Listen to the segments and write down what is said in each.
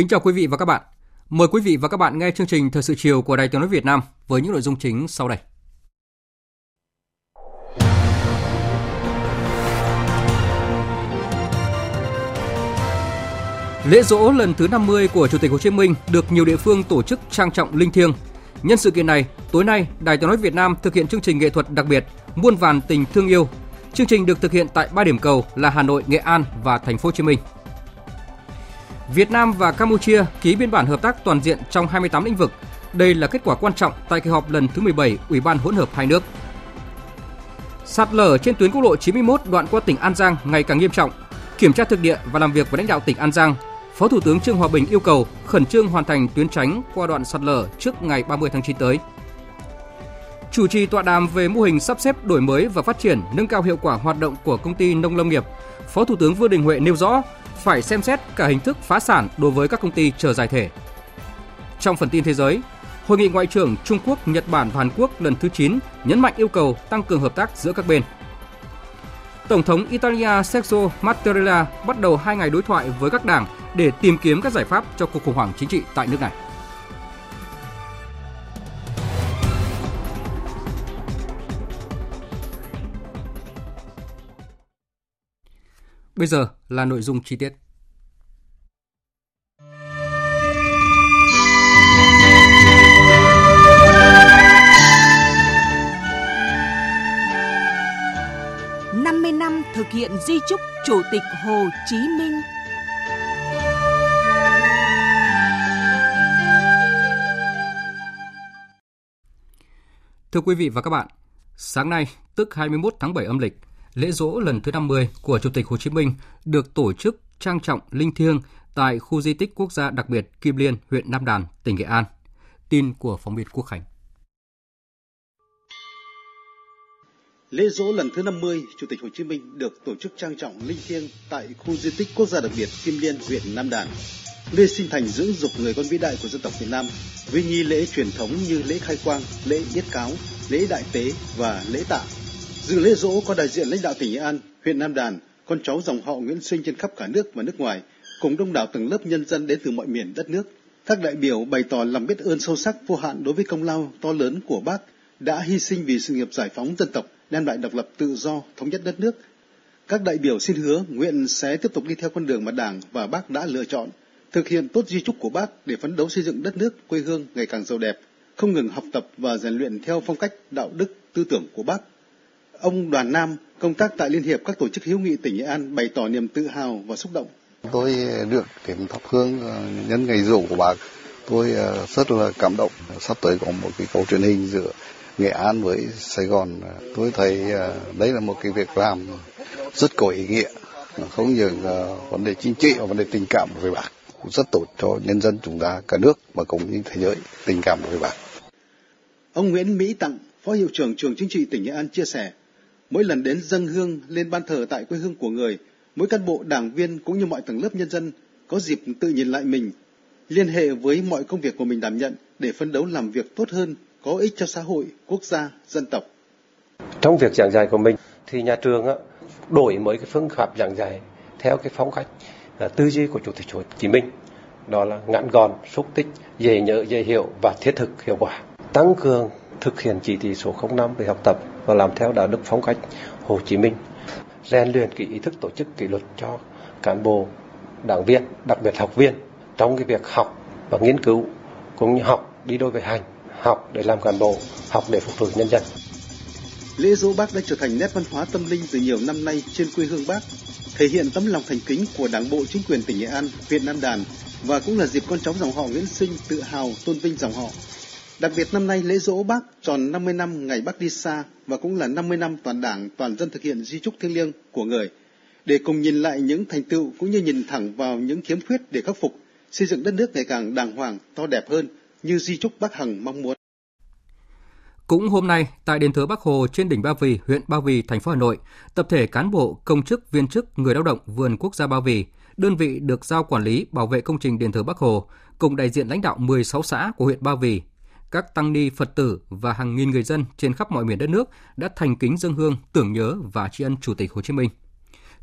Kính chào quý vị và các bạn. Mời quý vị và các bạn nghe chương trình Thời sự chiều của Đài Tiếng nói Việt Nam với những nội dung chính sau đây. Lễ dỗ lần thứ 50 của Chủ tịch Hồ Chí Minh được nhiều địa phương tổ chức trang trọng linh thiêng. Nhân sự kiện này, tối nay Đài Tiếng nói Việt Nam thực hiện chương trình nghệ thuật đặc biệt Muôn vàn tình thương yêu. Chương trình được thực hiện tại ba điểm cầu là Hà Nội, Nghệ An và Thành phố Hồ Chí Minh. Việt Nam và Campuchia ký biên bản hợp tác toàn diện trong 28 lĩnh vực. Đây là kết quả quan trọng tại kỳ họp lần thứ 17 Ủy ban hỗn hợp hai nước. Sạt lở trên tuyến quốc lộ 91 đoạn qua tỉnh An Giang ngày càng nghiêm trọng. Kiểm tra thực địa và làm việc với lãnh đạo tỉnh An Giang, Phó Thủ tướng Trương Hòa Bình yêu cầu khẩn trương hoàn thành tuyến tránh qua đoạn sạt lở trước ngày 30 tháng 9 tới. Chủ trì tọa đàm về mô hình sắp xếp đổi mới và phát triển nâng cao hiệu quả hoạt động của công ty nông lâm nghiệp, Phó Thủ tướng Vương Đình Huệ nêu rõ phải xem xét cả hình thức phá sản đối với các công ty chờ giải thể. Trong phần tin thế giới, Hội nghị ngoại trưởng Trung Quốc, Nhật Bản và Hàn Quốc lần thứ 9 nhấn mạnh yêu cầu tăng cường hợp tác giữa các bên. Tổng thống Italia Sergio Mattarella bắt đầu hai ngày đối thoại với các đảng để tìm kiếm các giải pháp cho cuộc khủng hoảng chính trị tại nước này. Bây giờ là nội dung chi tiết. năm thực hiện di chúc Chủ tịch Hồ Chí Minh. Thưa quý vị và các bạn, sáng nay, tức 21 tháng 7 âm lịch, lễ dỗ lần thứ 50 của Chủ tịch Hồ Chí Minh được tổ chức trang trọng linh thiêng tại khu di tích quốc gia đặc biệt Kim Liên, huyện Nam Đàn, tỉnh Nghệ An. Tin của phóng viên Quốc Khánh. Lễ dỗ lần thứ 50 Chủ tịch Hồ Chí Minh được tổ chức trang trọng linh thiêng tại khu di tích quốc gia đặc biệt Kim Liên, huyện Nam Đàn, nơi sinh thành dưỡng dục người con vĩ đại của dân tộc Việt Nam với nghi lễ truyền thống như lễ khai quang, lễ yết cáo, lễ đại tế và lễ tạ. Dự lễ dỗ có đại diện lãnh đạo tỉnh Nghệ An, huyện Nam Đàn, con cháu dòng họ Nguyễn Sinh trên khắp cả nước và nước ngoài, cùng đông đảo tầng lớp nhân dân đến từ mọi miền đất nước. Các đại biểu bày tỏ lòng biết ơn sâu sắc vô hạn đối với công lao to lớn của bác đã hy sinh vì sự nghiệp giải phóng dân tộc, đem lại độc lập tự do, thống nhất đất nước. Các đại biểu xin hứa nguyện sẽ tiếp tục đi theo con đường mà Đảng và Bác đã lựa chọn, thực hiện tốt di trúc của Bác để phấn đấu xây dựng đất nước, quê hương ngày càng giàu đẹp, không ngừng học tập và rèn luyện theo phong cách đạo đức, tư tưởng của Bác. Ông Đoàn Nam, công tác tại Liên hiệp các tổ chức hữu nghị tỉnh Nghệ An bày tỏ niềm tự hào và xúc động. Tôi được đến thắp hương ờ, nhân ngày rỗ của bác, tôi ờ, rất là cảm động. Sắp tới có một cái câu truyền hình giữa Nghệ An với Sài Gòn tôi thấy đấy là một cái việc làm rất có ý nghĩa không những vấn đề chính trị và vấn đề tình cảm với bác cũng rất tốt cho nhân dân chúng ta cả nước và cũng như thế giới tình cảm với bác. Ông Nguyễn Mỹ Tặng, Phó Hiệu trưởng Trường Chính trị tỉnh Nghệ An chia sẻ, mỗi lần đến dâng hương lên ban thờ tại quê hương của người, mỗi cán bộ đảng viên cũng như mọi tầng lớp nhân dân có dịp tự nhìn lại mình, liên hệ với mọi công việc của mình đảm nhận để phấn đấu làm việc tốt hơn có ích cho xã hội, quốc gia, dân tộc. Trong việc giảng dạy của mình thì nhà trường á, đổi mới cái phương pháp giảng dạy theo cái phong cách à, tư duy của Chủ tịch Hồ Chí Minh. Đó là ngắn gọn, xúc tích, dễ nhớ, dễ hiểu và thiết thực hiệu quả. Tăng cường thực hiện chỉ thị số 05 về học tập và làm theo đạo đức phong cách Hồ Chí Minh. Rèn luyện cái ý thức tổ chức kỷ luật cho cán bộ, đảng viên, đặc biệt học viên trong cái việc học và nghiên cứu cũng như học đi đôi với hành học để làm cán bộ, học để phục vụ nhân dân. lễ dỗ bác đã trở thành nét văn hóa tâm linh từ nhiều năm nay trên quê hương bác, thể hiện tấm lòng thành kính của Đảng bộ chính quyền tỉnh Nghệ An, huyện Nam Đàn và cũng là dịp con cháu dòng họ Nguyễn Sinh tự hào tôn vinh dòng họ. Đặc biệt năm nay lễ dỗ bác tròn 50 năm ngày bác đi xa và cũng là 50 năm toàn đảng, toàn dân thực hiện di trúc thiêng liêng của người. Để cùng nhìn lại những thành tựu cũng như nhìn thẳng vào những khiếm khuyết để khắc phục, xây dựng đất nước ngày càng đàng hoàng, to đẹp hơn như di trúc bác Hằng mong muốn. Cũng hôm nay, tại đền thờ Bắc Hồ trên đỉnh Ba Vì, huyện Ba Vì, thành phố Hà Nội, tập thể cán bộ, công chức, viên chức, người lao động vườn quốc gia Ba Vì, đơn vị được giao quản lý bảo vệ công trình đền thờ Bắc Hồ, cùng đại diện lãnh đạo 16 xã của huyện Ba Vì, các tăng ni Phật tử và hàng nghìn người dân trên khắp mọi miền đất nước đã thành kính dâng hương tưởng nhớ và tri ân Chủ tịch Hồ Chí Minh.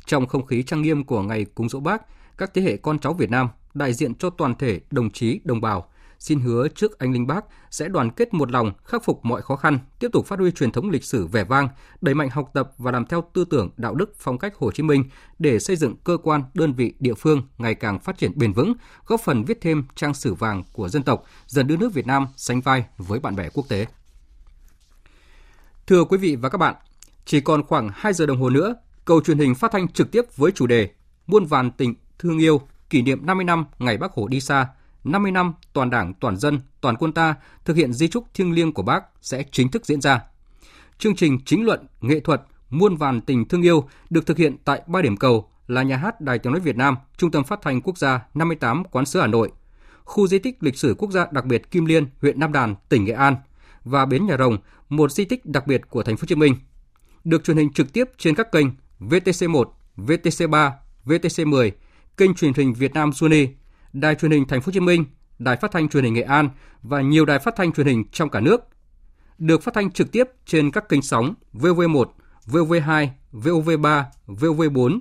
Trong không khí trang nghiêm của ngày cúng dỗ Bác, các thế hệ con cháu Việt Nam đại diện cho toàn thể đồng chí, đồng bào xin hứa trước anh linh bác sẽ đoàn kết một lòng khắc phục mọi khó khăn, tiếp tục phát huy truyền thống lịch sử vẻ vang, đẩy mạnh học tập và làm theo tư tưởng đạo đức phong cách Hồ Chí Minh để xây dựng cơ quan, đơn vị, địa phương ngày càng phát triển bền vững, góp phần viết thêm trang sử vàng của dân tộc, dần đưa nước Việt Nam sánh vai với bạn bè quốc tế. Thưa quý vị và các bạn, chỉ còn khoảng 2 giờ đồng hồ nữa, cầu truyền hình phát thanh trực tiếp với chủ đề Muôn vàn tình thương yêu kỷ niệm 50 năm ngày Bác Hồ đi xa 50 năm toàn Đảng, toàn dân, toàn quân ta thực hiện di trúc thiêng liêng của Bác sẽ chính thức diễn ra. Chương trình chính luận, nghệ thuật, muôn vàn tình thương yêu được thực hiện tại ba điểm cầu là nhà hát Đài Tiếng nói Việt Nam, Trung tâm Phát thanh Quốc gia 58 Quán sứ Hà Nội, khu di tích lịch sử quốc gia đặc biệt Kim Liên, huyện Nam Đàn, tỉnh Nghệ An và bến Nhà Rồng, một di tích đặc biệt của thành phố Hồ Chí Minh. Được truyền hình trực tiếp trên các kênh VTC1, VTC3, VTC10, kênh truyền hình Việt Nam Sony, Đài truyền hình Thành phố Hồ Chí Minh, Đài phát thanh truyền hình Nghệ An và nhiều đài phát thanh truyền hình trong cả nước. Được phát thanh trực tiếp trên các kênh sóng VV1, VV2, VOV3, VOV4,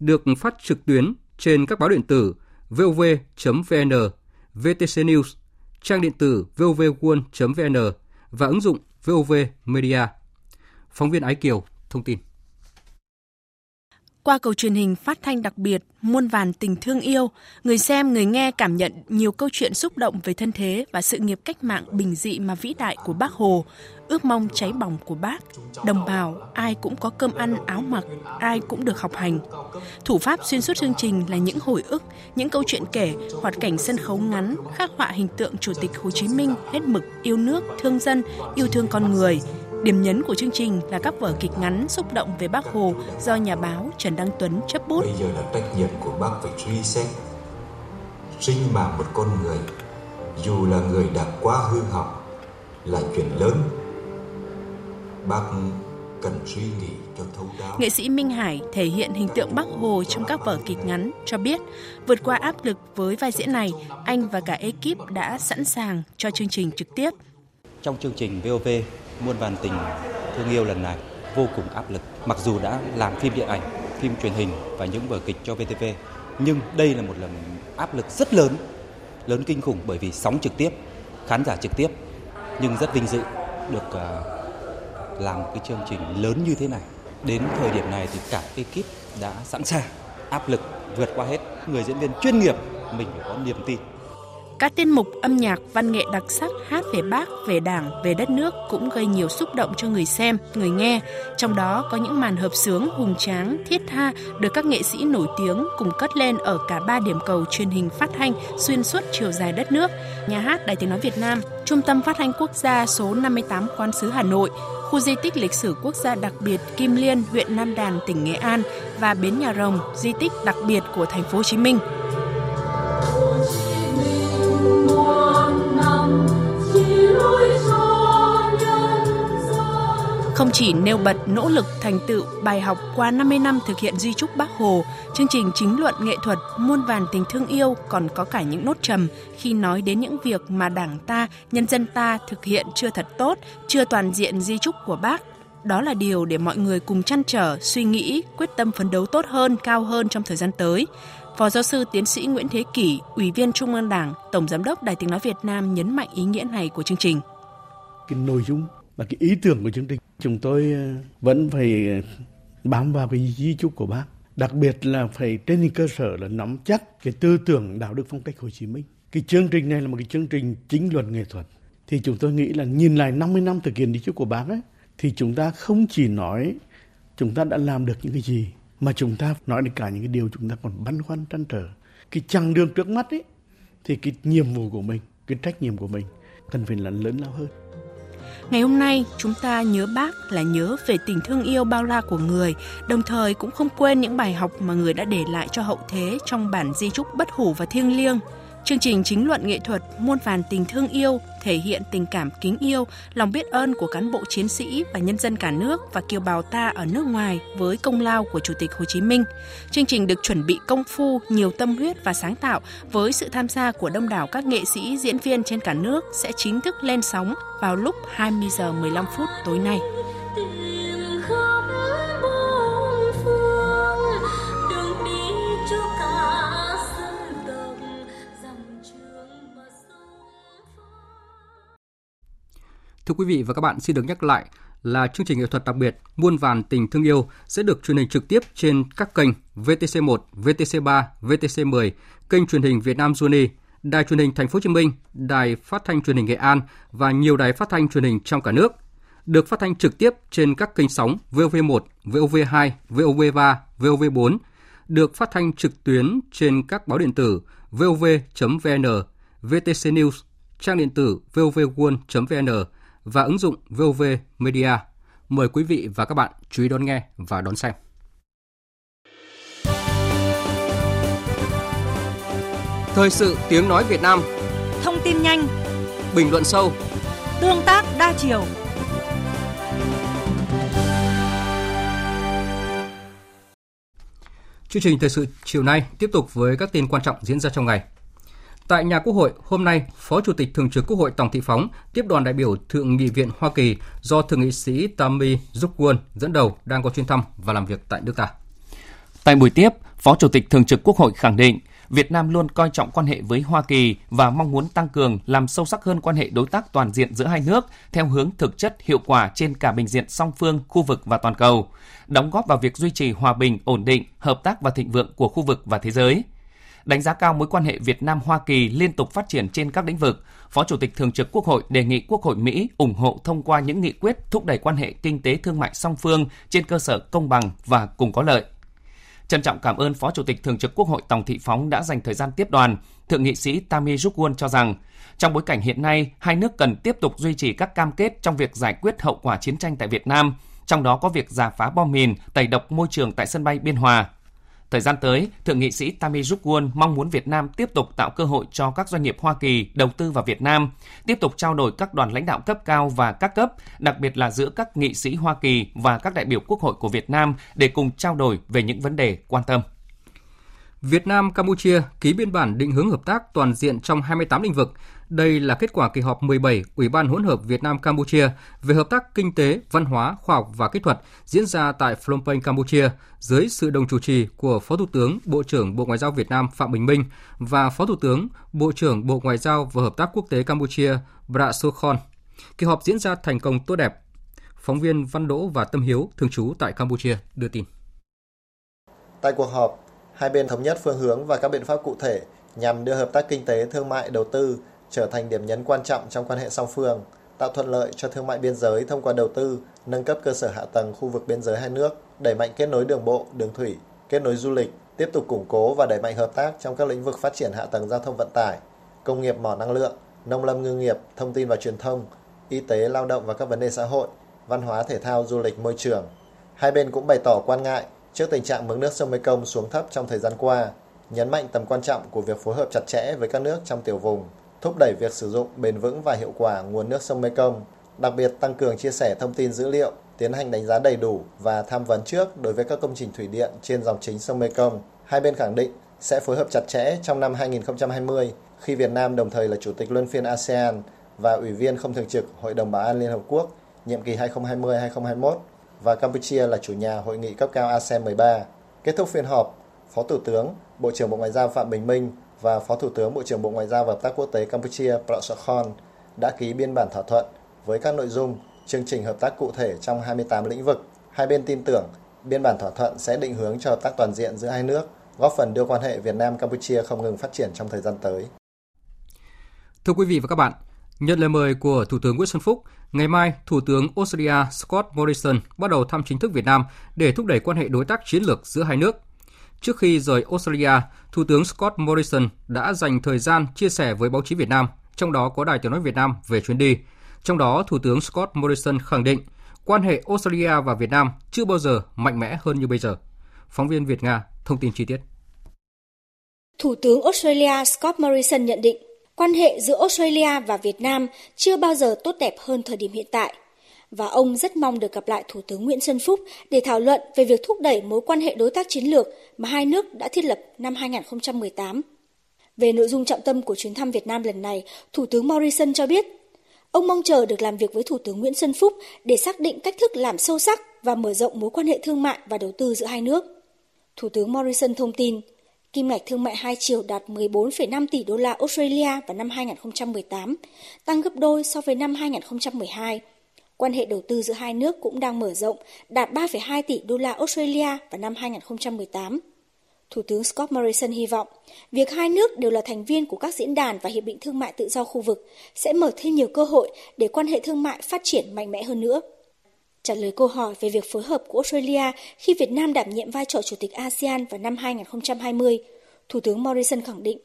được phát trực tuyến trên các báo điện tử vov.vn, VTC News, trang điện tử vovworld.vn và ứng dụng VOV Media. Phóng viên Ái Kiều thông tin. Qua cầu truyền hình phát thanh đặc biệt Muôn vàn tình thương yêu, người xem, người nghe cảm nhận nhiều câu chuyện xúc động về thân thế và sự nghiệp cách mạng bình dị mà vĩ đại của Bác Hồ, ước mong cháy bỏng của Bác. Đồng bào, ai cũng có cơm ăn, áo mặc, ai cũng được học hành. Thủ pháp xuyên suốt chương trình là những hồi ức, những câu chuyện kể, hoạt cảnh sân khấu ngắn, khắc họa hình tượng Chủ tịch Hồ Chí Minh hết mực yêu nước, thương dân, yêu thương con người, Điểm nhấn của chương trình là các vở kịch ngắn xúc động về Bác Hồ do nhà báo Trần Đăng Tuấn chấp bút. Bây giờ là trách nhiệm của bác phải suy xét sinh mạng một con người dù là người đã quá hư hỏng là chuyện lớn bác cần suy nghĩ cho thấu đáo. Nghệ sĩ Minh Hải thể hiện hình tượng Bác Hồ trong các vở kịch ngắn cho biết vượt qua áp lực với vai diễn này, anh và cả ekip đã sẵn sàng cho chương trình trực tiếp. Trong chương trình VOV muôn vàn tình thương yêu lần này vô cùng áp lực. Mặc dù đã làm phim điện ảnh, phim truyền hình và những vở kịch cho VTV, nhưng đây là một lần áp lực rất lớn, lớn kinh khủng bởi vì sóng trực tiếp, khán giả trực tiếp, nhưng rất vinh dự được ờ, làm cái chương trình lớn như thế này. Đến thời điểm này thì cả ekip đã sẵn sàng áp lực vượt qua hết. Người diễn viên chuyên nghiệp mình phải có niềm tin các tiết mục âm nhạc văn nghệ đặc sắc hát về bác, về đảng, về đất nước cũng gây nhiều xúc động cho người xem, người nghe. Trong đó có những màn hợp sướng hùng tráng, thiết tha được các nghệ sĩ nổi tiếng cùng cất lên ở cả ba điểm cầu truyền hình phát thanh xuyên suốt chiều dài đất nước. Nhà hát Đài Tiếng Nói Việt Nam, Trung tâm Phát thanh Quốc gia số 58 Quan sứ Hà Nội, khu di tích lịch sử quốc gia đặc biệt Kim Liên, huyện Nam Đàn, tỉnh Nghệ An và bến Nhà Rồng, di tích đặc biệt của thành phố Hồ Chí Minh. Không chỉ nêu bật nỗ lực thành tựu bài học qua 50 năm thực hiện di trúc Bác Hồ, chương trình chính luận nghệ thuật muôn vàn tình thương yêu còn có cả những nốt trầm khi nói đến những việc mà Đảng ta, nhân dân ta thực hiện chưa thật tốt, chưa toàn diện di trúc của Bác. Đó là điều để mọi người cùng chăn trở, suy nghĩ, quyết tâm phấn đấu tốt hơn, cao hơn trong thời gian tới. Phó giáo sư tiến sĩ Nguyễn Thế Kỷ, Ủy viên Trung ương Đảng, Tổng giám đốc Đài Tiếng nói Việt Nam nhấn mạnh ý nghĩa này của chương trình. Cái nội dung và cái ý tưởng của chương trình, chúng tôi ờ, vẫn phải ờ, bám vào cái di chúc của bác. Đặc biệt là phải trên cơ sở là nắm chắc cái tư tưởng đạo đức phong cách Hồ Chí Minh. Cái chương trình này là một cái chương trình chính luận nghệ thuật. Thì chúng tôi nghĩ là nhìn lại 50 năm thực hiện di chúc của bác ấy, thì chúng ta không chỉ nói chúng ta đã làm được những cái gì, mà chúng ta nói được cả những cái điều chúng ta còn băn khoăn, trăn trở. Cái chặng đường trước mắt ấy, thì cái nhiệm vụ của mình, cái trách nhiệm của mình cần phải là lớn lao hơn. Ngày hôm nay, chúng ta nhớ bác là nhớ về tình thương yêu bao la của người, đồng thời cũng không quên những bài học mà người đã để lại cho hậu thế trong bản di trúc bất hủ và thiêng liêng. Chương trình chính luận nghệ thuật muôn vàn tình thương yêu thể hiện tình cảm kính yêu, lòng biết ơn của cán bộ chiến sĩ và nhân dân cả nước và kiều bào ta ở nước ngoài với công lao của Chủ tịch Hồ Chí Minh. Chương trình được chuẩn bị công phu, nhiều tâm huyết và sáng tạo với sự tham gia của đông đảo các nghệ sĩ, diễn viên trên cả nước sẽ chính thức lên sóng vào lúc 20 giờ 15 phút tối nay. Thưa quý vị và các bạn, xin được nhắc lại là chương trình nghệ thuật đặc biệt Muôn vàn tình thương yêu sẽ được truyền hình trực tiếp trên các kênh VTC1, VTC3, VTC10, kênh truyền hình Việt Nam Juni, Đài truyền hình Thành phố Hồ Chí Minh, Đài Phát thanh Truyền hình Nghệ An và nhiều đài phát thanh truyền hình trong cả nước. Được phát thanh trực tiếp trên các kênh sóng VOV1, VOV2, VOV3, VOV4, được phát thanh trực tuyến trên các báo điện tử vov.vn, VTC News, trang điện tử vovworld.vn và ứng dụng VOV Media. Mời quý vị và các bạn chú ý đón nghe và đón xem. Thời sự tiếng nói Việt Nam Thông tin nhanh Bình luận sâu Tương tác đa chiều Chương trình thời sự chiều nay tiếp tục với các tin quan trọng diễn ra trong ngày. Tại nhà Quốc hội, hôm nay, Phó Chủ tịch Thường trực Quốc hội Tòng Thị Phóng tiếp đoàn đại biểu Thượng nghị viện Hoa Kỳ do Thượng nghị sĩ Tammy Zukwon dẫn đầu đang có chuyến thăm và làm việc tại nước ta. Tại buổi tiếp, Phó Chủ tịch Thường trực Quốc hội khẳng định Việt Nam luôn coi trọng quan hệ với Hoa Kỳ và mong muốn tăng cường, làm sâu sắc hơn quan hệ đối tác toàn diện giữa hai nước theo hướng thực chất, hiệu quả trên cả bình diện song phương, khu vực và toàn cầu, đóng góp vào việc duy trì hòa bình, ổn định, hợp tác và thịnh vượng của khu vực và thế giới – Đánh giá cao mối quan hệ Việt Nam Hoa Kỳ liên tục phát triển trên các lĩnh vực, Phó Chủ tịch Thường trực Quốc hội đề nghị Quốc hội Mỹ ủng hộ thông qua những nghị quyết thúc đẩy quan hệ kinh tế thương mại song phương trên cơ sở công bằng và cùng có lợi. Trân trọng cảm ơn Phó Chủ tịch Thường trực Quốc hội Tòng Thị Phóng đã dành thời gian tiếp đoàn. Thượng nghị sĩ Tammy Jukwon cho rằng, trong bối cảnh hiện nay, hai nước cần tiếp tục duy trì các cam kết trong việc giải quyết hậu quả chiến tranh tại Việt Nam, trong đó có việc giả phá bom mìn, tẩy độc môi trường tại sân bay Biên Hòa, Thời gian tới, Thượng nghị sĩ Tammy Jukwon mong muốn Việt Nam tiếp tục tạo cơ hội cho các doanh nghiệp Hoa Kỳ đầu tư vào Việt Nam, tiếp tục trao đổi các đoàn lãnh đạo cấp cao và các cấp, đặc biệt là giữa các nghị sĩ Hoa Kỳ và các đại biểu Quốc hội của Việt Nam để cùng trao đổi về những vấn đề quan tâm. Việt Nam Campuchia ký biên bản định hướng hợp tác toàn diện trong 28 lĩnh vực. Đây là kết quả kỳ họp 17 Ủy ban hỗn hợp Việt Nam Campuchia về hợp tác kinh tế, văn hóa, khoa học và kỹ thuật diễn ra tại Phnom Penh, Campuchia dưới sự đồng chủ trì của Phó Thủ tướng Bộ trưởng Bộ Ngoại giao Việt Nam Phạm Bình Minh và Phó Thủ tướng Bộ trưởng Bộ Ngoại giao và Hợp tác Quốc tế Campuchia Bra Sokhon. Kỳ họp diễn ra thành công tốt đẹp. Phóng viên Văn Đỗ và Tâm Hiếu thường trú tại Campuchia đưa tin. Tại cuộc họp, Hai bên thống nhất phương hướng và các biện pháp cụ thể nhằm đưa hợp tác kinh tế, thương mại, đầu tư trở thành điểm nhấn quan trọng trong quan hệ song phương, tạo thuận lợi cho thương mại biên giới thông qua đầu tư, nâng cấp cơ sở hạ tầng khu vực biên giới hai nước, đẩy mạnh kết nối đường bộ, đường thủy, kết nối du lịch, tiếp tục củng cố và đẩy mạnh hợp tác trong các lĩnh vực phát triển hạ tầng giao thông vận tải, công nghiệp mỏ năng lượng, nông lâm ngư nghiệp, thông tin và truyền thông, y tế, lao động và các vấn đề xã hội, văn hóa thể thao, du lịch, môi trường. Hai bên cũng bày tỏ quan ngại trước tình trạng mực nước sông Mekong xuống thấp trong thời gian qua, nhấn mạnh tầm quan trọng của việc phối hợp chặt chẽ với các nước trong tiểu vùng, thúc đẩy việc sử dụng bền vững và hiệu quả nguồn nước sông Mekong, đặc biệt tăng cường chia sẻ thông tin dữ liệu, tiến hành đánh giá đầy đủ và tham vấn trước đối với các công trình thủy điện trên dòng chính sông Mekong. Hai bên khẳng định sẽ phối hợp chặt chẽ trong năm 2020 khi Việt Nam đồng thời là chủ tịch luân phiên ASEAN và ủy viên không thường trực Hội đồng Bảo an Liên Hợp Quốc nhiệm kỳ 2020-2021 và Campuchia là chủ nhà hội nghị cấp cao ASEAN 13. Kết thúc phiên họp, Phó Thủ tướng, Bộ trưởng Bộ Ngoại giao Phạm Bình Minh và Phó Thủ tướng Bộ trưởng Bộ Ngoại giao và Hợp tác Quốc tế Campuchia Prasokhon đã ký biên bản thỏa thuận với các nội dung, chương trình hợp tác cụ thể trong 28 lĩnh vực. Hai bên tin tưởng biên bản thỏa thuận sẽ định hướng cho hợp tác toàn diện giữa hai nước, góp phần đưa quan hệ Việt Nam Campuchia không ngừng phát triển trong thời gian tới. Thưa quý vị và các bạn, Nhận lời mời của Thủ tướng Nguyễn Xuân Phúc, ngày mai Thủ tướng Australia Scott Morrison bắt đầu thăm chính thức Việt Nam để thúc đẩy quan hệ đối tác chiến lược giữa hai nước. Trước khi rời Australia, Thủ tướng Scott Morrison đã dành thời gian chia sẻ với báo chí Việt Nam, trong đó có Đài Tiếng nói Việt Nam về chuyến đi. Trong đó, Thủ tướng Scott Morrison khẳng định quan hệ Australia và Việt Nam chưa bao giờ mạnh mẽ hơn như bây giờ. Phóng viên Việt Nga thông tin chi tiết. Thủ tướng Australia Scott Morrison nhận định quan hệ giữa Australia và Việt Nam chưa bao giờ tốt đẹp hơn thời điểm hiện tại và ông rất mong được gặp lại Thủ tướng Nguyễn Xuân Phúc để thảo luận về việc thúc đẩy mối quan hệ đối tác chiến lược mà hai nước đã thiết lập năm 2018. Về nội dung trọng tâm của chuyến thăm Việt Nam lần này, Thủ tướng Morrison cho biết, ông mong chờ được làm việc với Thủ tướng Nguyễn Xuân Phúc để xác định cách thức làm sâu sắc và mở rộng mối quan hệ thương mại và đầu tư giữa hai nước. Thủ tướng Morrison thông tin, kim ngạch thương mại hai chiều đạt 14,5 tỷ đô la Australia vào năm 2018, tăng gấp đôi so với năm 2012. Quan hệ đầu tư giữa hai nước cũng đang mở rộng, đạt 3,2 tỷ đô la Australia vào năm 2018. Thủ tướng Scott Morrison hy vọng việc hai nước đều là thành viên của các diễn đàn và hiệp định thương mại tự do khu vực sẽ mở thêm nhiều cơ hội để quan hệ thương mại phát triển mạnh mẽ hơn nữa. Trả lời câu hỏi về việc phối hợp của Australia khi Việt Nam đảm nhiệm vai trò chủ tịch ASEAN vào năm 2020, Thủ tướng Morrison khẳng định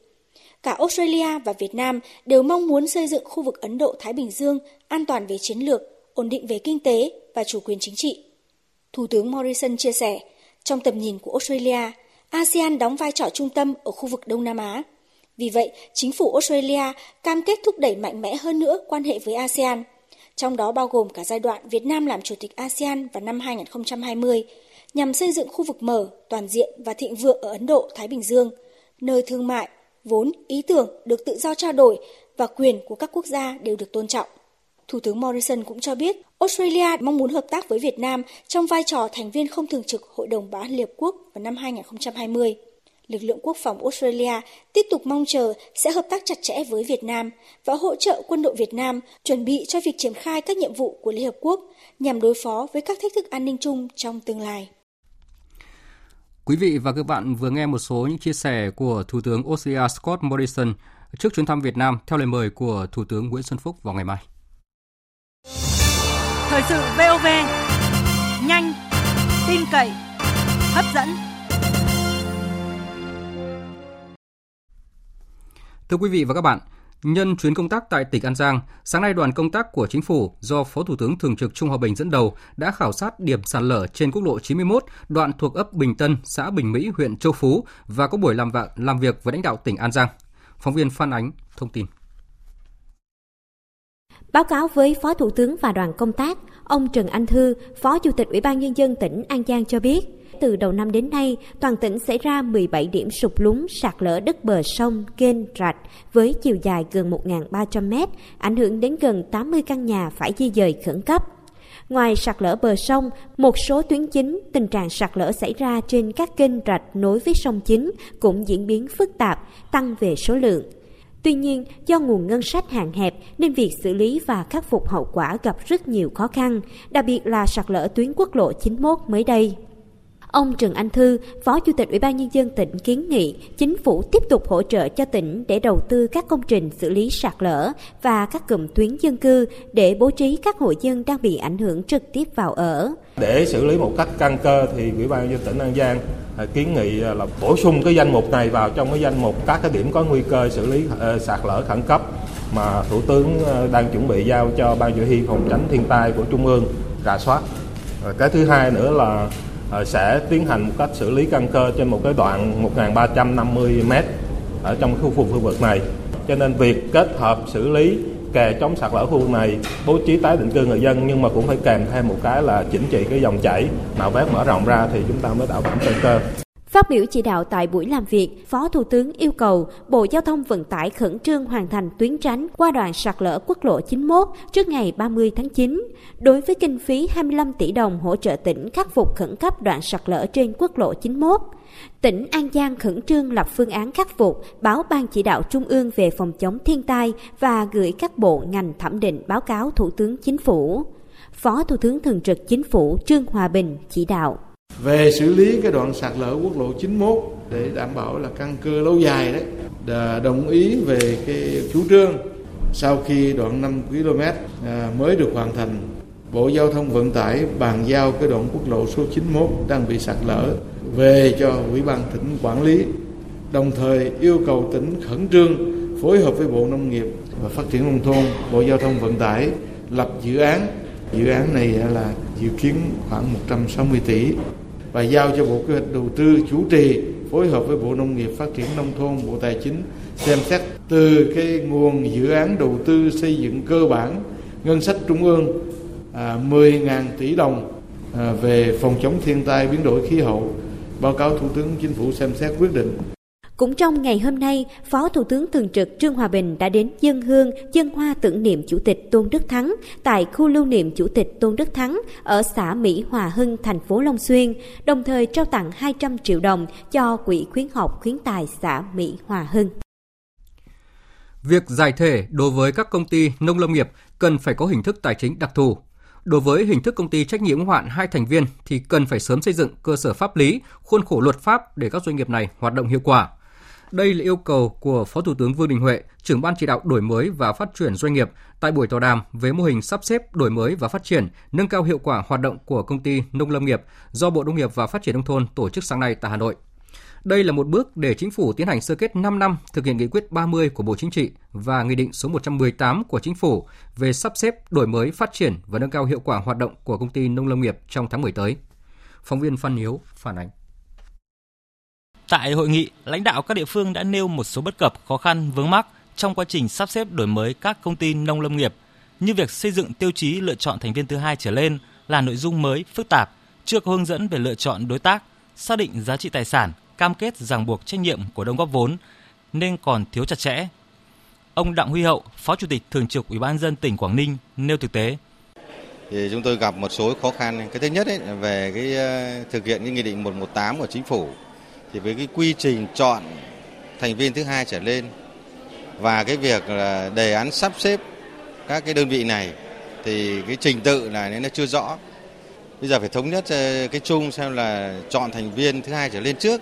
cả Australia và Việt Nam đều mong muốn xây dựng khu vực Ấn Độ-Thái Bình Dương an toàn về chiến lược, ổn định về kinh tế và chủ quyền chính trị. Thủ tướng Morrison chia sẻ, trong tầm nhìn của Australia, ASEAN đóng vai trò trung tâm ở khu vực Đông Nam Á. Vì vậy, chính phủ Australia cam kết thúc đẩy mạnh mẽ hơn nữa quan hệ với ASEAN, trong đó bao gồm cả giai đoạn Việt Nam làm chủ tịch ASEAN vào năm 2020, nhằm xây dựng khu vực mở, toàn diện và thịnh vượng ở Ấn Độ-Thái Bình Dương, nơi thương mại, vốn, ý tưởng được tự do trao đổi và quyền của các quốc gia đều được tôn trọng. Thủ tướng Morrison cũng cho biết Australia mong muốn hợp tác với Việt Nam trong vai trò thành viên không thường trực Hội đồng Bảo an Liên Hợp Quốc vào năm 2020. Lực lượng quốc phòng Australia tiếp tục mong chờ sẽ hợp tác chặt chẽ với Việt Nam và hỗ trợ quân đội Việt Nam chuẩn bị cho việc triển khai các nhiệm vụ của Liên Hợp Quốc nhằm đối phó với các thách thức an ninh chung trong tương lai. Quý vị và các bạn vừa nghe một số những chia sẻ của Thủ tướng Australia Scott Morrison trước chuyến thăm Việt Nam theo lời mời của Thủ tướng Nguyễn Xuân Phúc vào ngày mai. Thời sự VOV nhanh, tin cậy, hấp dẫn. Thưa quý vị và các bạn, Nhân chuyến công tác tại tỉnh An Giang, sáng nay đoàn công tác của chính phủ do Phó Thủ tướng Thường trực Trung Hòa Bình dẫn đầu đã khảo sát điểm sạt lở trên quốc lộ 91, đoạn thuộc ấp Bình Tân, xã Bình Mỹ, huyện Châu Phú và có buổi làm, làm việc với lãnh đạo tỉnh An Giang. Phóng viên Phan Ánh thông tin. Báo cáo với Phó Thủ tướng và đoàn công tác, ông Trần Anh Thư, Phó Chủ tịch Ủy ban Nhân dân tỉnh An Giang cho biết, từ đầu năm đến nay, toàn tỉnh xảy ra 17 điểm sụp lún sạt lở đất bờ sông, kênh, rạch với chiều dài gần 1.300 mét, ảnh hưởng đến gần 80 căn nhà phải di dời khẩn cấp. Ngoài sạt lở bờ sông, một số tuyến chính, tình trạng sạt lở xảy ra trên các kênh rạch nối với sông chính cũng diễn biến phức tạp, tăng về số lượng. Tuy nhiên, do nguồn ngân sách hạn hẹp nên việc xử lý và khắc phục hậu quả gặp rất nhiều khó khăn, đặc biệt là sạt lở tuyến quốc lộ 91 mới đây. Ông Trần Anh Thư, Phó Chủ tịch Ủy ban Nhân dân tỉnh kiến nghị chính phủ tiếp tục hỗ trợ cho tỉnh để đầu tư các công trình xử lý sạt lở và các cụm tuyến dân cư để bố trí các hộ dân đang bị ảnh hưởng trực tiếp vào ở. Để xử lý một cách căn cơ thì Ủy ban nhân dân tỉnh An Giang à, kiến nghị à, là bổ sung cái danh mục này vào trong cái danh mục các cái điểm có nguy cơ xử lý à, sạt lở khẩn cấp mà Thủ tướng đang chuẩn bị giao cho Ban Chỉ huy phòng tránh thiên tai của Trung ương rà soát. Cái thứ hai nữa là Ờ, sẽ tiến hành một cách xử lý căn cơ trên một cái đoạn 1.350 m ở trong khu vực khu vực này. Cho nên việc kết hợp xử lý kè chống sạt lở khu vực này, bố trí tái định cư người dân nhưng mà cũng phải kèm thêm một cái là chỉnh trị cái dòng chảy nạo vét mở rộng ra thì chúng ta mới đảm bảo căn cơ. Phát biểu chỉ đạo tại buổi làm việc, Phó Thủ tướng yêu cầu Bộ Giao thông Vận tải khẩn trương hoàn thành tuyến tránh qua đoạn sạt lở quốc lộ 91 trước ngày 30 tháng 9. Đối với kinh phí 25 tỷ đồng hỗ trợ tỉnh khắc phục khẩn cấp đoạn sạt lở trên quốc lộ 91, tỉnh An Giang khẩn trương lập phương án khắc phục, báo Ban chỉ đạo Trung ương về phòng chống thiên tai và gửi các bộ ngành thẩm định báo cáo Thủ tướng Chính phủ. Phó Thủ tướng Thường trực Chính phủ Trương Hòa Bình chỉ đạo về xử lý cái đoạn sạt lở quốc lộ 91 để đảm bảo là căn cơ lâu dài đấy đồng ý về cái chủ trương sau khi đoạn 5 km à, mới được hoàn thành, Bộ Giao thông Vận tải bàn giao cái đoạn quốc lộ số 91 đang bị sạt lở về cho Ủy ban tỉnh quản lý, đồng thời yêu cầu tỉnh khẩn trương phối hợp với Bộ Nông nghiệp và Phát triển Nông thôn, Bộ Giao thông Vận tải lập dự án. Dự án này là dự kiến khoảng 160 tỷ và giao cho Bộ Kế hoạch Đầu tư chủ trì phối hợp với Bộ Nông nghiệp Phát triển Nông thôn, Bộ Tài chính xem xét từ cái nguồn dự án đầu tư xây dựng cơ bản ngân sách trung ương à, 10.000 tỷ đồng à, về phòng chống thiên tai biến đổi khí hậu báo cáo Thủ tướng Chính phủ xem xét quyết định. Cũng trong ngày hôm nay, Phó Thủ tướng Thường trực Trương Hòa Bình đã đến dân hương, dân hoa tưởng niệm Chủ tịch Tôn Đức Thắng tại khu lưu niệm Chủ tịch Tôn Đức Thắng ở xã Mỹ Hòa Hưng, thành phố Long Xuyên, đồng thời trao tặng 200 triệu đồng cho Quỹ khuyến học khuyến tài xã Mỹ Hòa Hưng. Việc giải thể đối với các công ty nông lâm nghiệp cần phải có hình thức tài chính đặc thù. Đối với hình thức công ty trách nhiệm hoạn hai thành viên thì cần phải sớm xây dựng cơ sở pháp lý, khuôn khổ luật pháp để các doanh nghiệp này hoạt động hiệu quả. Đây là yêu cầu của Phó Thủ tướng Vương Đình Huệ, trưởng ban chỉ đạo đổi mới và phát triển doanh nghiệp tại buổi tọa đàm về mô hình sắp xếp đổi mới và phát triển, nâng cao hiệu quả hoạt động của công ty nông lâm nghiệp do Bộ Nông nghiệp và Phát triển nông thôn tổ chức sáng nay tại Hà Nội. Đây là một bước để chính phủ tiến hành sơ kết 5 năm thực hiện nghị quyết 30 của Bộ Chính trị và nghị định số 118 của chính phủ về sắp xếp, đổi mới, phát triển và nâng cao hiệu quả hoạt động của công ty nông lâm nghiệp trong tháng 10 tới. Phóng viên Phan Hiếu phản ánh. Tại hội nghị, lãnh đạo các địa phương đã nêu một số bất cập, khó khăn, vướng mắc trong quá trình sắp xếp đổi mới các công ty nông lâm nghiệp, như việc xây dựng tiêu chí lựa chọn thành viên thứ hai trở lên là nội dung mới, phức tạp, chưa có hướng dẫn về lựa chọn đối tác, xác định giá trị tài sản, cam kết ràng buộc trách nhiệm của đóng góp vốn nên còn thiếu chặt chẽ. Ông Đặng Huy Hậu, Phó Chủ tịch Thường trực Ủy ban dân tỉnh Quảng Ninh nêu thực tế. Thì chúng tôi gặp một số khó khăn. Cái thứ nhất ấy, về cái ờ, thực hiện cái nghị định 118 của chính phủ thì với cái quy trình chọn thành viên thứ hai trở lên và cái việc là đề án sắp xếp các cái đơn vị này thì cái trình tự là nó chưa rõ. Bây giờ phải thống nhất ờ, cái chung xem là chọn thành viên thứ hai trở lên trước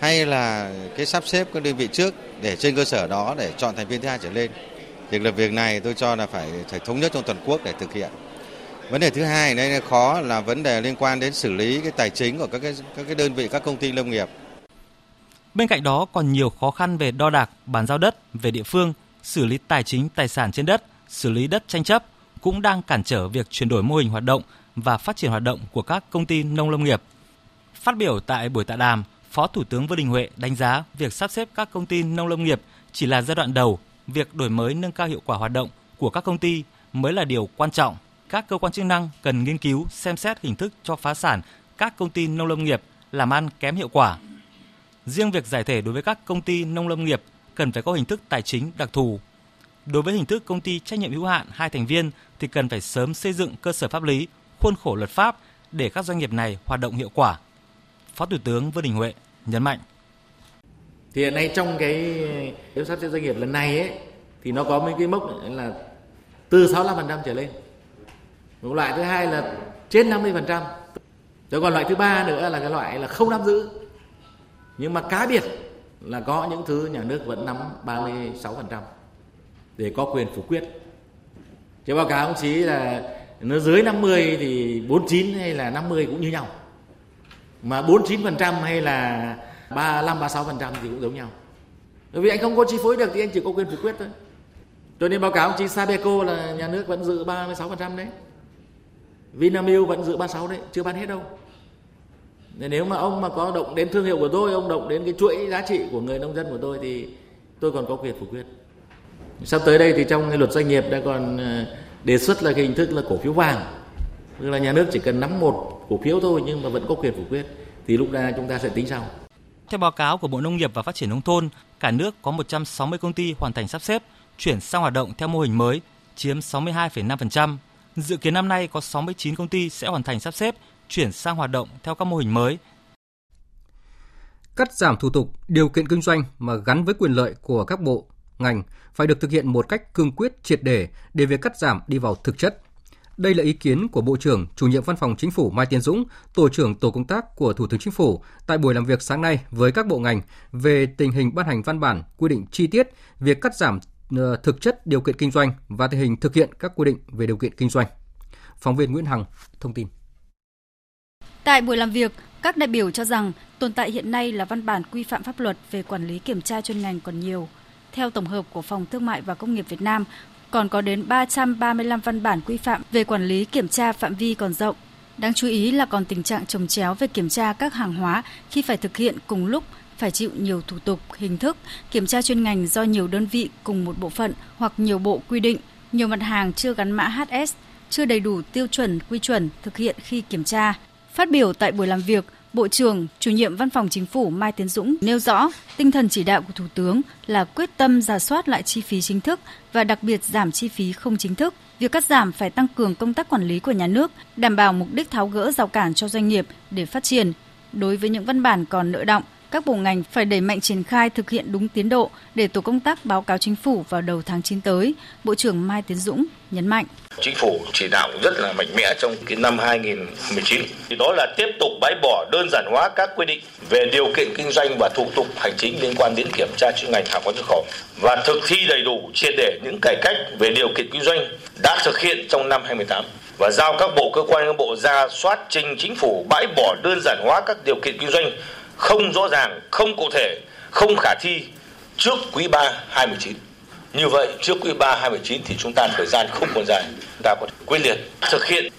hay là cái sắp xếp các đơn vị trước để trên cơ sở đó để chọn thành viên thứ hai trở lên. Việc là việc này tôi cho là phải, phải thống nhất trong toàn quốc để thực hiện. Vấn đề thứ hai đây khó là vấn đề liên quan đến xử lý cái tài chính của các cái các cái đơn vị các công ty lâm nghiệp. Bên cạnh đó còn nhiều khó khăn về đo đạc, bàn giao đất về địa phương, xử lý tài chính tài sản trên đất, xử lý đất tranh chấp cũng đang cản trở việc chuyển đổi mô hình hoạt động và phát triển hoạt động của các công ty nông lâm nghiệp. Phát biểu tại buổi tọa đàm, Phó Thủ tướng Vương Đình Huệ đánh giá việc sắp xếp các công ty nông lâm nghiệp chỉ là giai đoạn đầu, việc đổi mới nâng cao hiệu quả hoạt động của các công ty mới là điều quan trọng. Các cơ quan chức năng cần nghiên cứu, xem xét hình thức cho phá sản các công ty nông lâm nghiệp làm ăn kém hiệu quả. Riêng việc giải thể đối với các công ty nông lâm nghiệp cần phải có hình thức tài chính đặc thù. Đối với hình thức công ty trách nhiệm hữu hạn hai thành viên thì cần phải sớm xây dựng cơ sở pháp lý, khuôn khổ luật pháp để các doanh nghiệp này hoạt động hiệu quả. Phó Thủ tướng Vương Đình Huệ nhấn mạnh. Thì hiện nay trong cái giám sát doanh nghiệp lần này ấy thì nó có mấy cái mốc là từ 65% trở lên. Một loại thứ hai là trên 50%. Rồi còn loại thứ ba nữa là cái loại là không nắm giữ. Nhưng mà cá biệt là có những thứ nhà nước vẫn nắm 36% để có quyền phủ quyết. Chứ báo cáo ông chí là nó dưới 50 thì 49 hay là 50 cũng như nhau mà 49% hay là 35 36% thì cũng giống nhau. Bởi vì anh không có chi phối được thì anh chỉ có quyền phủ quyết thôi. Cho nên báo cáo ông chí Sabeco là nhà nước vẫn giữ 36% đấy. Vinamilk vẫn giữ 36 đấy, chưa bán hết đâu. Nên nếu mà ông mà có động đến thương hiệu của tôi, ông động đến cái chuỗi giá trị của người nông dân của tôi thì tôi còn có quyền phủ quyết. Sắp tới đây thì trong cái luật doanh nghiệp đã còn ờ, đề xuất là cái hình thức là cổ phiếu vàng. Tức là nhà nước chỉ cần nắm một cổ phiếu thôi nhưng mà vẫn có quyền phủ quyết thì lúc đó chúng ta sẽ tính sau. Theo báo cáo của Bộ Nông nghiệp và Phát triển nông thôn, cả nước có 160 công ty hoàn thành sắp xếp, chuyển sang hoạt động theo mô hình mới, chiếm 62,5%. Dự kiến năm nay có 69 công ty sẽ hoàn thành sắp xếp, chuyển sang hoạt động theo các mô hình mới. Cắt giảm thủ tục, điều kiện kinh doanh mà gắn với quyền lợi của các bộ, ngành phải được thực hiện một cách cương quyết triệt để để việc cắt giảm đi vào thực chất. Đây là ý kiến của Bộ trưởng, chủ nhiệm Văn phòng Chính phủ Mai Tiến Dũng, Tổ trưởng Tổ công tác của Thủ tướng Chính phủ tại buổi làm việc sáng nay với các bộ ngành về tình hình ban hành văn bản quy định chi tiết việc cắt giảm ờ, thực chất điều kiện kinh doanh và tình hình thực hiện các quy định về điều kiện kinh doanh. Phóng viên Nguyễn Hằng thông tin. Tại buổi làm việc, các đại biểu cho rằng tồn tại hiện nay là văn bản quy phạm pháp luật về quản lý kiểm tra chuyên ngành còn nhiều. Theo tổng hợp của Phòng Thương mại và Công nghiệp Việt Nam, còn có đến 335 văn bản quy phạm về quản lý kiểm tra phạm vi còn rộng. Đáng chú ý là còn tình trạng trồng chéo về kiểm tra các hàng hóa khi phải thực hiện cùng lúc phải chịu nhiều thủ tục, hình thức, kiểm tra chuyên ngành do nhiều đơn vị cùng một bộ phận hoặc nhiều bộ quy định, nhiều mặt hàng chưa gắn mã HS, chưa đầy đủ tiêu chuẩn quy chuẩn thực hiện khi kiểm tra. Phát biểu tại buổi làm việc, Bộ trưởng, chủ nhiệm Văn phòng Chính phủ Mai Tiến Dũng nêu rõ tinh thần chỉ đạo của Thủ tướng là quyết tâm giả soát lại chi phí chính thức và đặc biệt giảm chi phí không chính thức. Việc cắt giảm phải tăng cường công tác quản lý của nhà nước, đảm bảo mục đích tháo gỡ rào cản cho doanh nghiệp để phát triển. Đối với những văn bản còn nợ động, các bộ ngành phải đẩy mạnh triển khai thực hiện đúng tiến độ để tổ công tác báo cáo chính phủ vào đầu tháng 9 tới, Bộ trưởng Mai Tiến Dũng nhấn mạnh. Chính phủ chỉ đạo rất là mạnh mẽ trong cái năm 2019 thì đó là tiếp tục bãi bỏ đơn giản hóa các quy định về điều kiện kinh doanh và thủ tục hành chính liên quan đến kiểm tra chuyên ngành hàng hóa xuất khẩu và thực thi đầy đủ triệt để những cải cách về điều kiện kinh doanh đã thực hiện trong năm 2018 và giao các bộ cơ quan các bộ ra soát trình chính phủ bãi bỏ đơn giản hóa các điều kiện kinh doanh không rõ ràng, không cụ thể, không khả thi trước quý 3 2019. Như vậy, trước quý 3 2019 thì chúng ta thời gian không còn dài, chúng ta có thể quyết liệt thực hiện.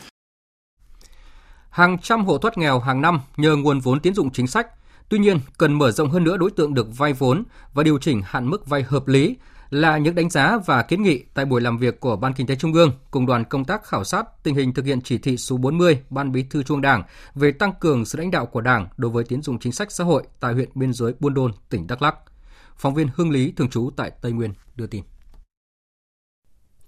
Hàng trăm hộ thoát nghèo hàng năm nhờ nguồn vốn tín dụng chính sách. Tuy nhiên, cần mở rộng hơn nữa đối tượng được vay vốn và điều chỉnh hạn mức vay hợp lý là những đánh giá và kiến nghị tại buổi làm việc của Ban Kinh tế Trung ương cùng đoàn công tác khảo sát tình hình thực hiện chỉ thị số 40 Ban Bí thư Trung Đảng về tăng cường sự lãnh đạo của Đảng đối với tiến dụng chính sách xã hội tại huyện biên giới Buôn Đôn, tỉnh Đắk Lắk. Phóng viên Hương Lý thường trú tại Tây Nguyên đưa tin.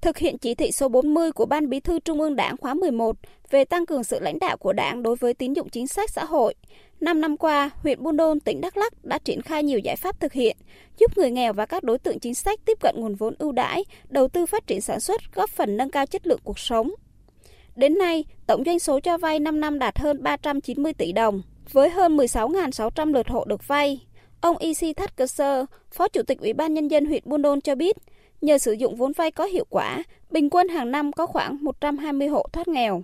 Thực hiện chỉ thị số 40 của Ban Bí thư Trung ương Đảng khóa 11 về tăng cường sự lãnh đạo của Đảng đối với tín dụng chính sách xã hội, 5 năm qua, huyện Buôn Đôn, tỉnh Đắk Lắk đã triển khai nhiều giải pháp thực hiện, giúp người nghèo và các đối tượng chính sách tiếp cận nguồn vốn ưu đãi, đầu tư phát triển sản xuất, góp phần nâng cao chất lượng cuộc sống. Đến nay, tổng doanh số cho vay 5 năm đạt hơn 390 tỷ đồng, với hơn 16.600 lượt hộ được vay. Ông Isi Thắt Cơ Sơ, Phó Chủ tịch Ủy ban Nhân dân huyện Buôn Đôn cho biết, nhờ sử dụng vốn vay có hiệu quả, bình quân hàng năm có khoảng 120 hộ thoát nghèo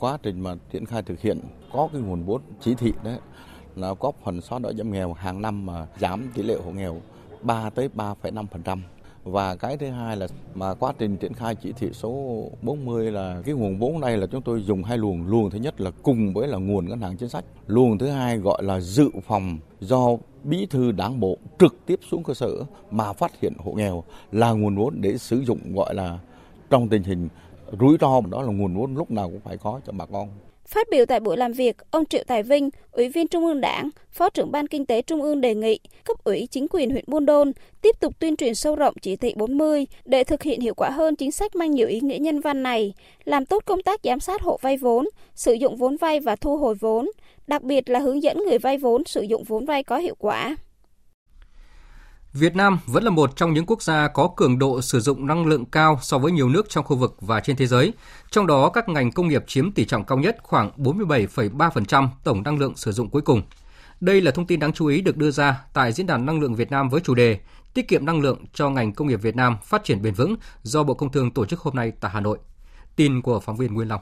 quá trình mà triển khai thực hiện có cái nguồn vốn chỉ thị đấy là góp phần xóa đói giảm nghèo hàng năm mà giảm tỷ lệ hộ nghèo 3 tới 3,5%. Và cái thứ hai là mà quá trình triển khai chỉ thị số 40 là cái nguồn vốn này là chúng tôi dùng hai luồng. Luồng thứ nhất là cùng với là nguồn ngân hàng chính sách. Luồng thứ hai gọi là dự phòng do bí thư đảng bộ trực tiếp xuống cơ sở mà phát hiện hộ nghèo là nguồn vốn để sử dụng, gọi là trong tình hình rủi ro đó là nguồn vốn lúc nào cũng phải có cho bà con. Phát biểu tại buổi làm việc, ông Triệu Tài Vinh, Ủy viên Trung ương Đảng, Phó trưởng Ban Kinh tế Trung ương đề nghị cấp ủy chính quyền huyện Buôn Đôn tiếp tục tuyên truyền sâu rộng chỉ thị 40 để thực hiện hiệu quả hơn chính sách mang nhiều ý nghĩa nhân văn này, làm tốt công tác giám sát hộ vay vốn, sử dụng vốn vay và thu hồi vốn, đặc biệt là hướng dẫn người vay vốn sử dụng vốn vay có hiệu quả. Việt Nam vẫn là một trong những quốc gia có cường độ sử dụng năng lượng cao so với nhiều nước trong khu vực và trên thế giới. Trong đó, các ngành công nghiệp chiếm tỷ trọng cao nhất khoảng 47,3% tổng năng lượng sử dụng cuối cùng. Đây là thông tin đáng chú ý được đưa ra tại Diễn đàn Năng lượng Việt Nam với chủ đề Tiết kiệm năng lượng cho ngành công nghiệp Việt Nam phát triển bền vững do Bộ Công Thương tổ chức hôm nay tại Hà Nội. Tin của phóng viên Nguyên Long.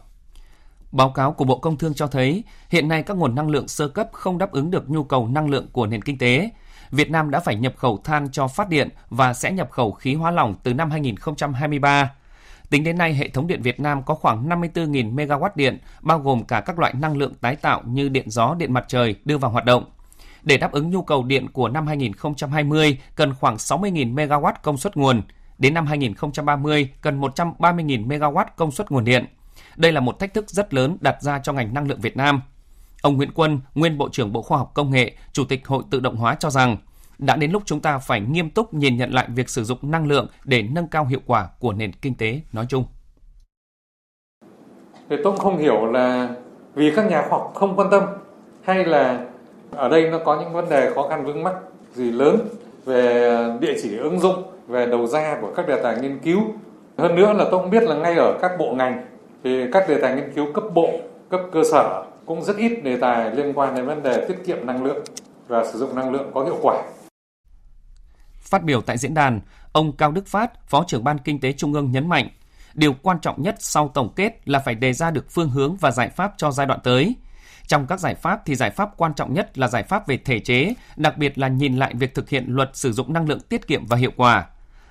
Báo cáo của Bộ Công Thương cho thấy, hiện nay các nguồn năng lượng sơ cấp không đáp ứng được nhu cầu năng lượng của nền kinh tế. Việt Nam đã phải nhập khẩu than cho phát điện và sẽ nhập khẩu khí hóa lỏng từ năm 2023. Tính đến nay, hệ thống điện Việt Nam có khoảng 54.000 MW điện, bao gồm cả các loại năng lượng tái tạo như điện gió, điện mặt trời đưa vào hoạt động. Để đáp ứng nhu cầu điện của năm 2020, cần khoảng 60.000 MW công suất nguồn. Đến năm 2030, cần 130.000 MW công suất nguồn điện. Đây là một thách thức rất lớn đặt ra cho ngành năng lượng Việt Nam. Ông Nguyễn Quân, nguyên Bộ trưởng Bộ Khoa học Công nghệ, Chủ tịch Hội Tự động hóa cho rằng, đã đến lúc chúng ta phải nghiêm túc nhìn nhận lại việc sử dụng năng lượng để nâng cao hiệu quả của nền kinh tế nói chung. Thì tôi không hiểu là vì các nhà khoa học không quan tâm hay là ở đây nó có những vấn đề khó khăn vướng mắc gì lớn về địa chỉ ứng dụng, về đầu ra của các đề tài nghiên cứu. Hơn nữa là tôi không biết là ngay ở các bộ ngành thì các đề tài nghiên cứu cấp bộ, cấp cơ sở cũng rất ít đề tài liên quan đến vấn đề tiết kiệm năng lượng và sử dụng năng lượng có hiệu quả. Phát biểu tại diễn đàn, ông Cao Đức Phát, Phó trưởng Ban Kinh tế Trung ương nhấn mạnh, điều quan trọng nhất sau tổng kết là phải đề ra được phương hướng và giải pháp cho giai đoạn tới. Trong các giải pháp thì giải pháp quan trọng nhất là giải pháp về thể chế, đặc biệt là nhìn lại việc thực hiện luật sử dụng năng lượng tiết kiệm và hiệu quả.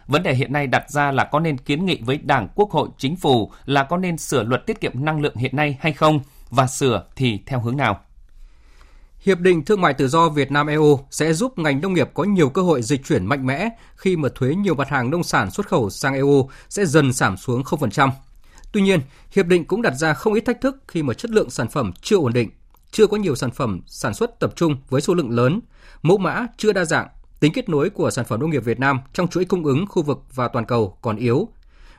Vấn đề hiện nay đặt ra là có nên kiến nghị với Đảng, Quốc hội, Chính phủ là có nên sửa luật tiết kiệm năng lượng hiện nay hay không và sửa thì theo hướng nào. Hiệp định Thương mại Tự do Việt Nam EU sẽ giúp ngành nông nghiệp có nhiều cơ hội dịch chuyển mạnh mẽ khi mà thuế nhiều mặt hàng nông sản xuất khẩu sang EU sẽ dần giảm xuống 0%. Tuy nhiên, hiệp định cũng đặt ra không ít thách thức khi mà chất lượng sản phẩm chưa ổn định, chưa có nhiều sản phẩm sản xuất tập trung với số lượng lớn, mẫu mã chưa đa dạng, tính kết nối của sản phẩm nông nghiệp Việt Nam trong chuỗi cung ứng khu vực và toàn cầu còn yếu.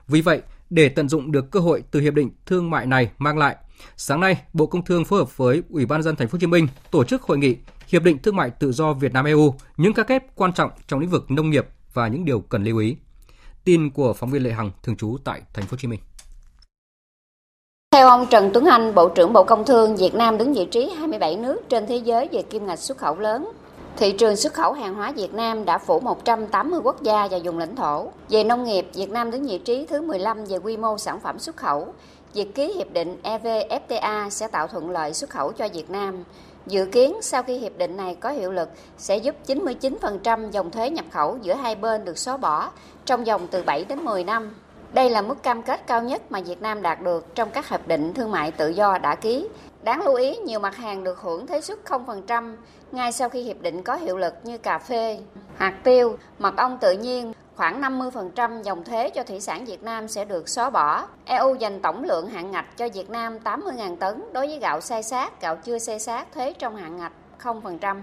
Vì vậy, để tận dụng được cơ hội từ hiệp định thương mại này mang lại, sáng nay Bộ Công Thương phối hợp với Ủy ban dân thành phố Hồ Chí Minh tổ chức hội nghị Hiệp định Thương mại Tự do Việt Nam EU những các kép quan trọng trong lĩnh vực nông nghiệp và những điều cần lưu ý. Tin của phóng viên Lệ Hằng thường trú tại thành phố Hồ Chí Minh. Theo ông Trần Tuấn Anh, Bộ trưởng Bộ Công Thương, Việt Nam đứng vị trí 27 nước trên thế giới về kim ngạch xuất khẩu lớn. Thị trường xuất khẩu hàng hóa Việt Nam đã phủ 180 quốc gia và vùng lãnh thổ. Về nông nghiệp, Việt Nam đứng vị trí thứ 15 về quy mô sản phẩm xuất khẩu. Việc ký hiệp định EVFTA sẽ tạo thuận lợi xuất khẩu cho Việt Nam. Dự kiến sau khi hiệp định này có hiệu lực sẽ giúp 99% dòng thuế nhập khẩu giữa hai bên được xóa bỏ trong vòng từ 7 đến 10 năm. Đây là mức cam kết cao nhất mà Việt Nam đạt được trong các hiệp định thương mại tự do đã ký. Đáng lưu ý, nhiều mặt hàng được hưởng thuế suất 0% ngay sau khi hiệp định có hiệu lực như cà phê, hạt tiêu, mật ong tự nhiên, khoảng 50% dòng thuế cho thủy sản Việt Nam sẽ được xóa bỏ. EU dành tổng lượng hạn ngạch cho Việt Nam 80.000 tấn đối với gạo sai sát, gạo chưa sai sát thuế trong hạn ngạch 0%.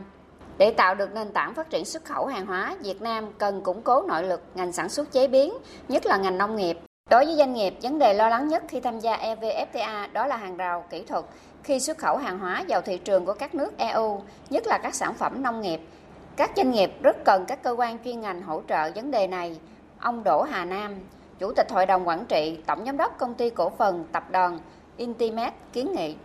Để tạo được nền tảng phát triển xuất khẩu hàng hóa, Việt Nam cần củng cố nội lực ngành sản xuất chế biến, nhất là ngành nông nghiệp. Đối với doanh nghiệp, vấn đề lo lắng nhất khi tham gia EVFTA đó là hàng rào kỹ thuật khi xuất khẩu hàng hóa vào thị trường của các nước EU, nhất là các sản phẩm nông nghiệp. Các doanh nghiệp rất cần các cơ quan chuyên ngành hỗ trợ vấn đề này. Ông Đỗ Hà Nam, Chủ tịch Hội đồng Quản trị, Tổng Giám đốc Công ty Cổ phần Tập đoàn Intimet kiến nghị.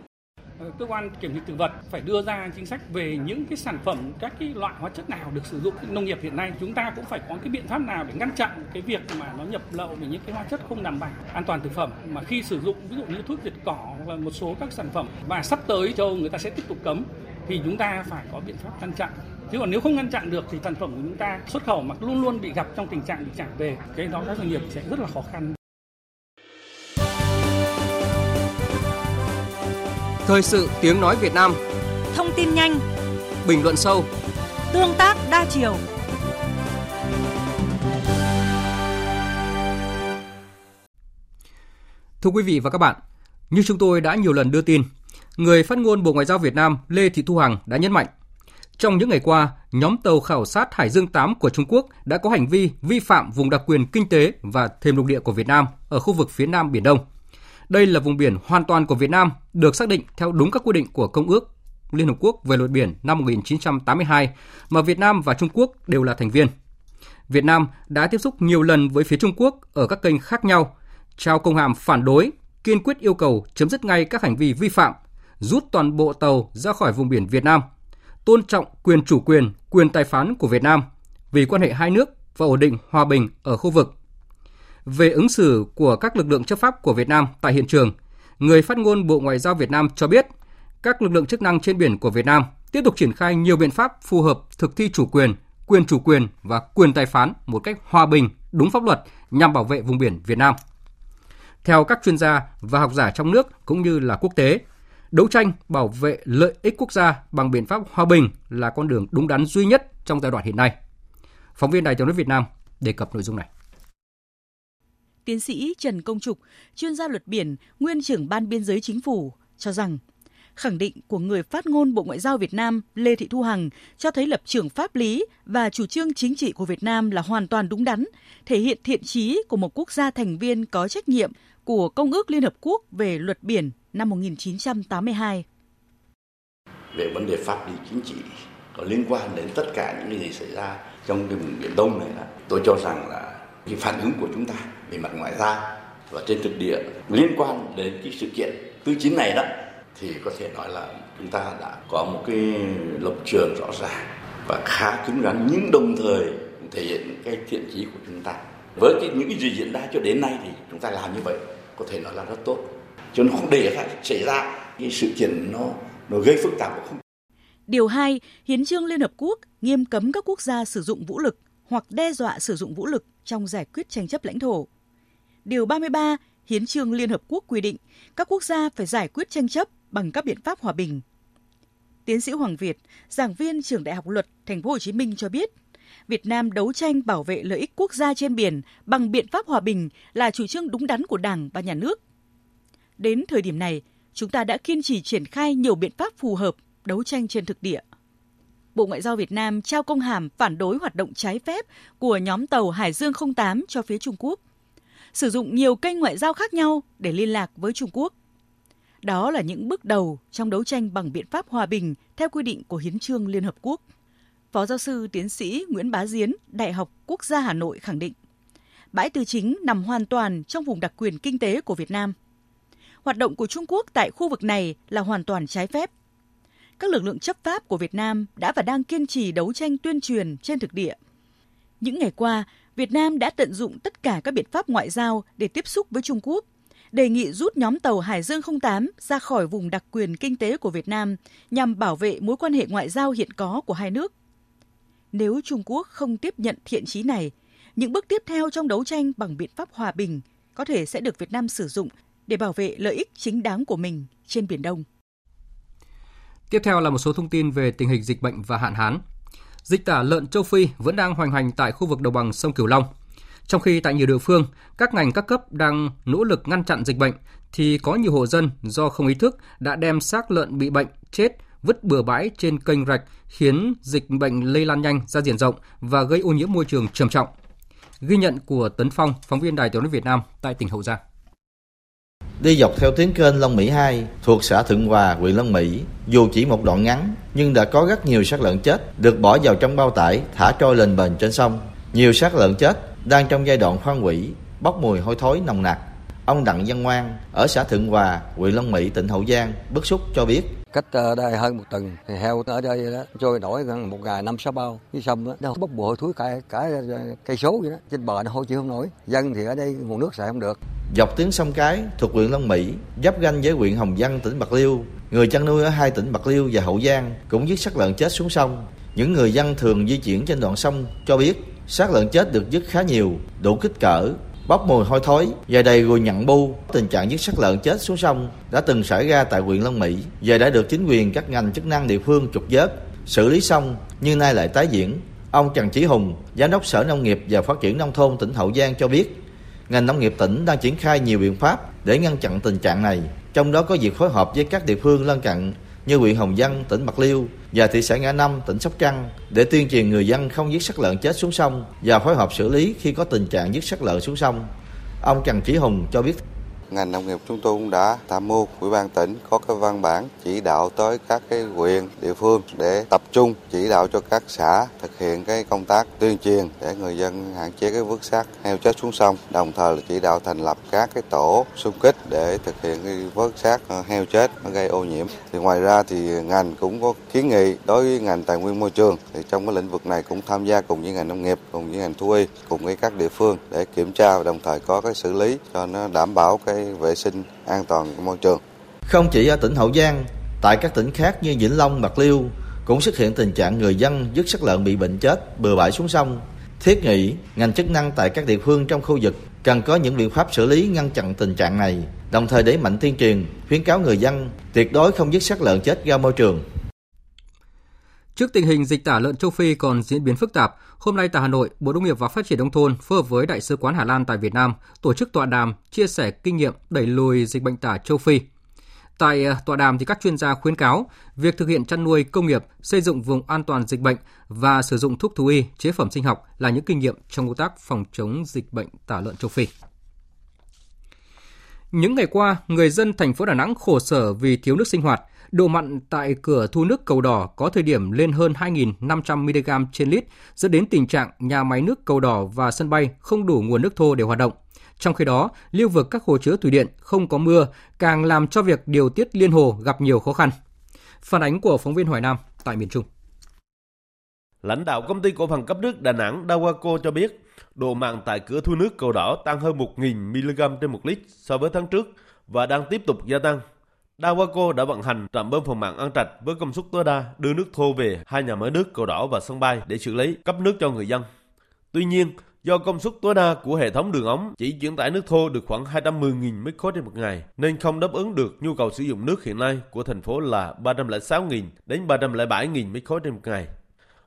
Ờ, cơ quan kiểm dịch thực vật phải đưa ra chính sách về những cái sản phẩm các cái loại hóa chất nào được sử dụng nông nghiệp hiện nay. Chúng ta cũng phải có cái biện pháp nào để ngăn chặn cái việc mà nó nhập lậu về những cái hóa chất không đảm bảo an toàn thực phẩm. Mà khi sử dụng ví dụ như thuốc diệt cỏ và một số các sản phẩm và sắp tới châu người ta sẽ tiếp tục cấm thì chúng ta phải có biện pháp ngăn chặn chứ còn nếu không ngăn chặn được thì sản phẩm của chúng ta xuất khẩu mà luôn luôn bị gặp trong tình trạng bị trả về cái đó các doanh nghiệp sẽ rất là khó khăn. Thời sự tiếng nói Việt Nam. Thông tin nhanh. Bình luận sâu. Tương tác đa chiều. Thưa quý vị và các bạn, như chúng tôi đã nhiều lần đưa tin, người phát ngôn Bộ Ngoại giao Việt Nam Lê Thị Thu Hằng đã nhấn mạnh, trong những ngày qua, nhóm tàu khảo sát Hải Dương 8 của Trung Quốc đã có hành vi vi phạm vùng đặc quyền kinh tế và thềm lục địa của Việt Nam ở khu vực phía Nam Biển Đông – đây là vùng biển hoàn toàn của Việt Nam, được xác định theo đúng các quy định của Công ước Liên Hợp Quốc về luật biển năm 1982 mà Việt Nam và Trung Quốc đều là thành viên. Việt Nam đã tiếp xúc nhiều lần với phía Trung Quốc ở các kênh khác nhau, trao công hàm phản đối, kiên quyết yêu cầu chấm dứt ngay các hành vi vi phạm, rút toàn bộ tàu ra khỏi vùng biển Việt Nam, tôn trọng quyền chủ quyền, quyền tài phán của Việt Nam vì quan hệ hai nước và ổn định hòa bình ở khu vực về ứng xử của các lực lượng chấp pháp của Việt Nam tại hiện trường, người phát ngôn Bộ Ngoại giao Việt Nam cho biết các lực lượng chức năng trên biển của Việt Nam tiếp tục triển khai nhiều biện pháp phù hợp thực thi chủ quyền, quyền chủ quyền và quyền tài phán một cách hòa bình, đúng pháp luật nhằm bảo vệ vùng biển Việt Nam. Theo các chuyên gia và học giả trong nước cũng như là quốc tế, đấu tranh bảo vệ lợi ích quốc gia bằng biện pháp hòa bình là con đường đúng đắn duy nhất trong giai đoạn hiện nay. Phóng viên Đài tiếng nói Việt Nam đề cập nội dung này tiến sĩ Trần Công Trục, chuyên gia luật biển, nguyên trưởng ban biên giới chính phủ, cho rằng khẳng định của người phát ngôn Bộ Ngoại giao Việt Nam Lê Thị Thu Hằng cho thấy lập trường pháp lý và chủ trương chính trị của Việt Nam là hoàn toàn đúng đắn, thể hiện thiện trí của một quốc gia thành viên có trách nhiệm của Công ước Liên Hợp Quốc về luật biển năm 1982. Về vấn đề pháp lý chính trị có liên quan đến tất cả những gì xảy ra trong cái vùng Biển Đông này tôi cho rằng là cái phản ứng của chúng ta về mặt ngoại giao và trên thực địa liên quan đến cái sự kiện tư chính này đó thì có thể nói là chúng ta đã có một cái lập trường rõ ràng và khá cứng rắn nhưng đồng thời thể hiện cái thiện chí của chúng ta với cái, những cái gì diễn ra cho đến nay thì chúng ta làm như vậy có thể nói là rất tốt cho nó không để xảy ra cái sự kiện nó nó gây phức tạp không Điều 2, Hiến trương Liên Hợp Quốc nghiêm cấm các quốc gia sử dụng vũ lực hoặc đe dọa sử dụng vũ lực trong giải quyết tranh chấp lãnh thổ. Điều 33, Hiến trương Liên Hợp Quốc quy định các quốc gia phải giải quyết tranh chấp bằng các biện pháp hòa bình. Tiến sĩ Hoàng Việt, giảng viên trường Đại học Luật Thành phố Hồ Chí Minh cho biết, Việt Nam đấu tranh bảo vệ lợi ích quốc gia trên biển bằng biện pháp hòa bình là chủ trương đúng đắn của Đảng và nhà nước. Đến thời điểm này, chúng ta đã kiên trì triển khai nhiều biện pháp phù hợp đấu tranh trên thực địa. Bộ Ngoại giao Việt Nam trao công hàm phản đối hoạt động trái phép của nhóm tàu Hải Dương 08 cho phía Trung Quốc, sử dụng nhiều kênh ngoại giao khác nhau để liên lạc với Trung Quốc. Đó là những bước đầu trong đấu tranh bằng biện pháp hòa bình theo quy định của Hiến trương Liên Hợp Quốc. Phó giáo sư tiến sĩ Nguyễn Bá Diến, Đại học Quốc gia Hà Nội khẳng định, bãi tư chính nằm hoàn toàn trong vùng đặc quyền kinh tế của Việt Nam. Hoạt động của Trung Quốc tại khu vực này là hoàn toàn trái phép. Các lực lượng chấp pháp của Việt Nam đã và đang kiên trì đấu tranh tuyên truyền trên thực địa. Những ngày qua, Việt Nam đã tận dụng tất cả các biện pháp ngoại giao để tiếp xúc với Trung Quốc, đề nghị rút nhóm tàu Hải Dương 08 ra khỏi vùng đặc quyền kinh tế của Việt Nam nhằm bảo vệ mối quan hệ ngoại giao hiện có của hai nước. Nếu Trung Quốc không tiếp nhận thiện chí này, những bước tiếp theo trong đấu tranh bằng biện pháp hòa bình có thể sẽ được Việt Nam sử dụng để bảo vệ lợi ích chính đáng của mình trên Biển Đông. Tiếp theo là một số thông tin về tình hình dịch bệnh và hạn hán. Dịch tả lợn châu Phi vẫn đang hoành hành tại khu vực đồng bằng sông Cửu Long. Trong khi tại nhiều địa phương, các ngành các cấp đang nỗ lực ngăn chặn dịch bệnh, thì có nhiều hộ dân do không ý thức đã đem xác lợn bị bệnh, chết vứt bừa bãi trên kênh rạch khiến dịch bệnh lây lan nhanh ra diện rộng và gây ô nhiễm môi trường trầm trọng. Ghi nhận của Tấn Phong, phóng viên Đài Tiếng nói Việt Nam tại tỉnh Hậu Giang. Đi dọc theo tuyến kênh Long Mỹ 2 thuộc xã Thượng Hòa, huyện Long Mỹ, dù chỉ một đoạn ngắn nhưng đã có rất nhiều xác lợn chết được bỏ vào trong bao tải thả trôi lên bền trên sông. Nhiều xác lợn chết đang trong giai đoạn khoan quỷ, bốc mùi hôi thối nồng nặc. Ông Đặng Văn Ngoan ở xã Thượng Hòa, huyện Long Mỹ, tỉnh Hậu Giang bức xúc cho biết. Cách ờ, đây hơn một tuần thì heo ở đây đó trôi nổi gần một ngày năm sáu bao dưới sông đó. Nó bốc mùi hôi thối cả cả ờ, cây số vậy đó. Trên bờ nó hôi chịu không nổi. Dân thì ở đây nguồn nước xài không được dọc tuyến sông Cái thuộc huyện Long Mỹ, giáp ranh với huyện Hồng Văn tỉnh Bạc Liêu. Người chăn nuôi ở hai tỉnh Bạc Liêu và Hậu Giang cũng vứt xác lợn chết xuống sông. Những người dân thường di chuyển trên đoạn sông cho biết xác lợn chết được dứt khá nhiều, đủ kích cỡ, bốc mùi hôi thối và đầy ruồi nhặn bu. Tình trạng giết xác lợn chết xuống sông đã từng xảy ra tại huyện Long Mỹ giờ đã được chính quyền các ngành chức năng địa phương trục vớt, xử lý xong nhưng nay lại tái diễn. Ông Trần Chí Hùng, giám đốc sở nông nghiệp và phát triển nông thôn tỉnh Hậu Giang cho biết ngành nông nghiệp tỉnh đang triển khai nhiều biện pháp để ngăn chặn tình trạng này trong đó có việc phối hợp với các địa phương lân cận như huyện Hồng Dân, tỉnh Bạc Liêu và thị xã Ngã Năm, tỉnh Sóc Trăng để tuyên truyền người dân không giết xác lợn chết xuống sông và phối hợp xử lý khi có tình trạng giết xác lợn xuống sông. Ông Trần Chí Hùng cho biết ngành nông nghiệp chúng tôi cũng đã tham mưu ủy ban tỉnh có cái văn bản chỉ đạo tới các cái huyện địa phương để tập trung chỉ đạo cho các xã thực hiện cái công tác tuyên truyền để người dân hạn chế cái vứt xác heo chết xuống sông, đồng thời là chỉ đạo thành lập các cái tổ xung kích để thực hiện cái vớt xác ờ, heo chết nó gây ô nhiễm. Thì ngoài ra thì ngành cũng có kiến nghị đối với ngành tài nguyên môi trường thì trong cái lĩnh vực này cũng tham gia cùng với ngành nông nghiệp, cùng với ngành thú y, cùng với các địa phương để kiểm tra và đồng thời có cái xử lý cho nó đảm bảo cái vệ sinh an toàn của môi trường. Không chỉ ở tỉnh Hậu Giang, tại các tỉnh khác như Vĩnh Long, Bạc Liêu cũng xuất hiện tình trạng người dân dứt xác lợn bị bệnh chết bừa bãi xuống sông. Thiết nghĩ ngành chức năng tại các địa phương trong khu vực cần có những biện pháp xử lý ngăn chặn tình trạng này, đồng thời đẩy mạnh tuyên truyền, khuyến cáo người dân tuyệt đối không dứt xác lợn chết ra môi trường. Trước tình hình dịch tả lợn châu Phi còn diễn biến phức tạp, hôm nay tại Hà Nội, Bộ Nông nghiệp và Phát triển nông thôn phối hợp với Đại sứ quán Hà Lan tại Việt Nam tổ chức tọa đàm chia sẻ kinh nghiệm đẩy lùi dịch bệnh tả châu Phi. Tại ờ, tọa đàm thì các chuyên gia khuyến cáo việc thực hiện chăn nuôi công nghiệp, xây dựng vùng an toàn dịch bệnh và sử dụng thuốc thú y, chế phẩm sinh học là những kinh nghiệm trong công tác phòng chống dịch bệnh tả lợn châu Phi. Những ngày qua, người dân thành phố Đà Nẵng khổ sở vì thiếu nước sinh hoạt. Độ mặn tại cửa thu nước cầu đỏ có thời điểm lên hơn 2.500 mg trên lít, dẫn đến tình trạng nhà máy nước cầu đỏ và sân bay không đủ nguồn nước thô để hoạt động. Trong khi đó, lưu vực các hồ chứa thủy điện không có mưa, càng làm cho việc điều tiết liên hồ gặp nhiều khó khăn. Phản ánh của phóng viên Hoài Nam tại miền Trung. Lãnh đạo công ty cổ phần cấp nước Đà Nẵng Dawaco cho biết, độ mặn tại cửa thu nước cầu đỏ tăng hơn 1.000 mg trên một lít so với tháng trước và đang tiếp tục gia tăng. Dawaco đã vận hành trạm bơm phòng mặn An Trạch với công suất tối đa đưa nước thô về hai nhà máy nước cầu đỏ và sân bay để xử lý cấp nước cho người dân. Tuy nhiên, do công suất tối đa của hệ thống đường ống chỉ chuyển tải nước thô được khoảng 210.000 m3 trên một ngày nên không đáp ứng được nhu cầu sử dụng nước hiện nay của thành phố là 306.000 đến 307.000 m3 trên một ngày.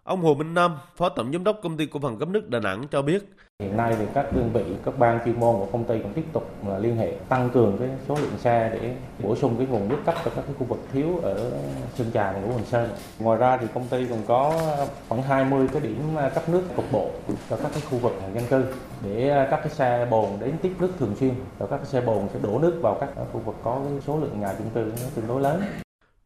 Ông Hồ Minh Nam, Phó Tổng Giám đốc Công ty Cổ phần cấp nước Đà Nẵng cho biết. Hiện nay thì các đơn vị, các ban chuyên môn của công ty cũng tiếp tục liên hệ tăng cường cái số lượng xe để bổ sung cái nguồn nước cấp cho các cái khu vực thiếu ở Sơn Trà và Ngũ Hành Sơn. Ngoài ra thì công ty còn có khoảng 20 cái điểm à, cấp nước cục bộ cho các cái khu vực dân cư để à, các cái xe bồn đến tiếp nước thường xuyên và các cái xe bồn sẽ đổ nước vào các khu vực có cái số lượng nhà chung cư nó tương đối lớn.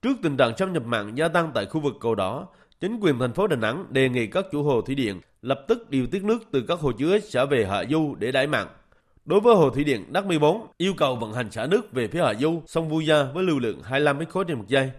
Trước tình trạng xâm nhập mặn gia tăng tại khu vực cầu đỏ, Chính quyền thành phố Đà Nẵng đề nghị các chủ hồ thủy điện lập tức điều tiết nước từ các hồ chứa xả về hạ du để đáy mặn. Đối với hồ thủy điện Đắc 14, yêu cầu vận hành xả nước về phía hạ du sông Vu Gia với lưu lượng 25 mét khối trên một giây.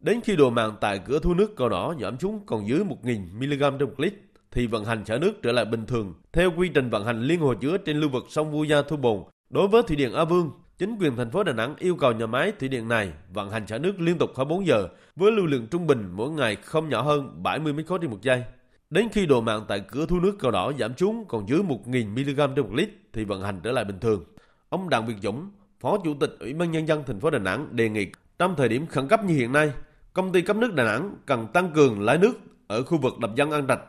Đến khi độ mặn tại cửa thu nước cầu đỏ giảm xuống còn dưới 1.000 mg trên một lít, thì vận hành xả nước trở lại bình thường theo quy trình vận hành liên hồ chứa trên lưu vực sông Vu Gia Thu Bồn. Đối với thủy điện A Vương, Chính quyền thành phố Đà Nẵng yêu cầu nhà máy thủy điện này vận hành xả nước liên tục 24 giờ với lưu lượng trung bình mỗi ngày không nhỏ hơn 70 m khối trên một giây. Đến khi độ mặn tại cửa thu nước cầu đỏ giảm xuống còn dưới 1.000 mg trên một lít thì vận hành trở lại bình thường. Ông Đặng Việt Dũng, Phó Chủ tịch Ủy ban Nhân dân thành phố Đà Nẵng đề nghị trong thời điểm khẩn cấp như hiện nay, công ty cấp nước Đà Nẵng cần tăng cường lái nước ở khu vực đập dân An Trạch.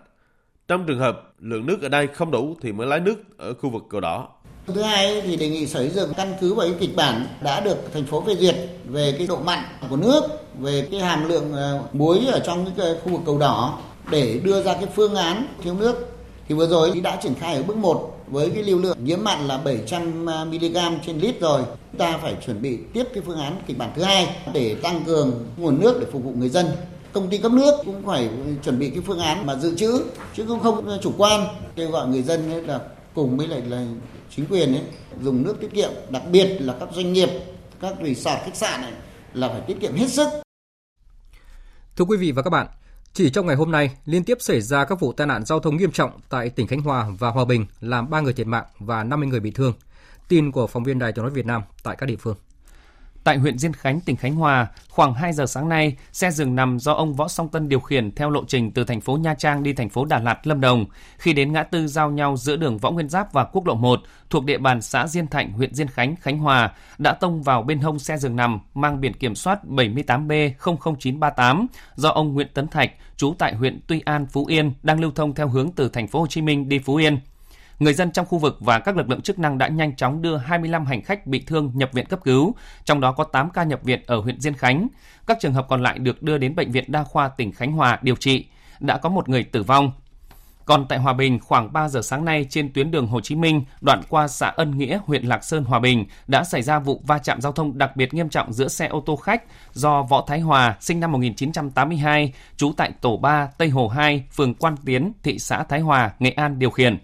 Trong trường hợp lượng nước ở đây không đủ thì mới lái nước ở khu vực cầu đỏ. Thứ hai thì đề nghị Sở Xây dựng căn cứ vào cái kịch bản đã được thành phố phê duyệt về cái độ mặn của nước, về cái hàm lượng ờ, muối ở trong cái khu vực cầu đỏ để đưa ra cái phương án thiếu nước. Thì vừa rồi thì đã triển khai ở bước 1 với cái lưu lượng nhiễm mặn là 700 ờ, mg trên lít rồi. Chúng ta phải chuẩn bị tiếp cái phương án kịch bản thứ hai để tăng cường nguồn nước để phục vụ người dân công ty cấp nước cũng phải chuẩn bị cái phương án mà dự trữ chứ không không chủ quan kêu gọi người dân là cùng với lại là chính quyền ấy dùng nước tiết kiệm, đặc biệt là các doanh nghiệp, các resort khách sạn này là phải tiết kiệm hết sức. Thưa quý vị và các bạn, chỉ trong ngày hôm nay, liên tiếp xảy ra các vụ tai nạn giao thông nghiêm trọng tại tỉnh Khánh Hòa và Hòa Bình, làm 3 người thiệt mạng và 50 người bị thương. Tin của phóng viên Đài Tiếng nói Việt Nam tại các địa phương. Tại huyện Diên Khánh, tỉnh Khánh Hòa, khoảng 2 giờ sáng nay, xe dừng nằm do ông Võ Song Tân điều khiển theo lộ trình từ thành phố Nha Trang đi thành phố Đà Lạt, Lâm Đồng. Khi đến ngã tư giao nhau giữa đường Võ Nguyên Giáp và quốc lộ 1 thuộc địa bàn xã Diên Thạnh, huyện Diên Khánh, Khánh Hòa, đã tông vào bên hông xe dừng nằm mang biển kiểm soát 78B00938 do ông Nguyễn Tấn Thạch, trú tại huyện Tuy An, Phú Yên, đang lưu thông theo hướng từ thành phố Hồ Chí Minh đi Phú Yên. Người dân trong khu vực và các lực lượng chức năng đã nhanh chóng đưa 25 hành khách bị thương nhập viện cấp cứu, trong đó có 8 ca nhập viện ở huyện Diên Khánh. Các trường hợp còn lại được đưa đến bệnh viện đa khoa tỉnh Khánh Hòa điều trị. Đã có một người tử vong. Còn tại Hòa Bình, khoảng 3 giờ sáng nay trên tuyến đường Hồ Chí Minh, đoạn qua xã Ân Nghĩa, huyện Lạc Sơn, Hòa Bình, đã xảy ra vụ va chạm giao thông đặc biệt nghiêm trọng giữa xe ô tô khách do Võ Thái Hòa, sinh năm 1982, trú tại tổ 3, Tây Hồ 2, phường Quan Tiến, thị xã Thái Hòa, Nghệ An điều khiển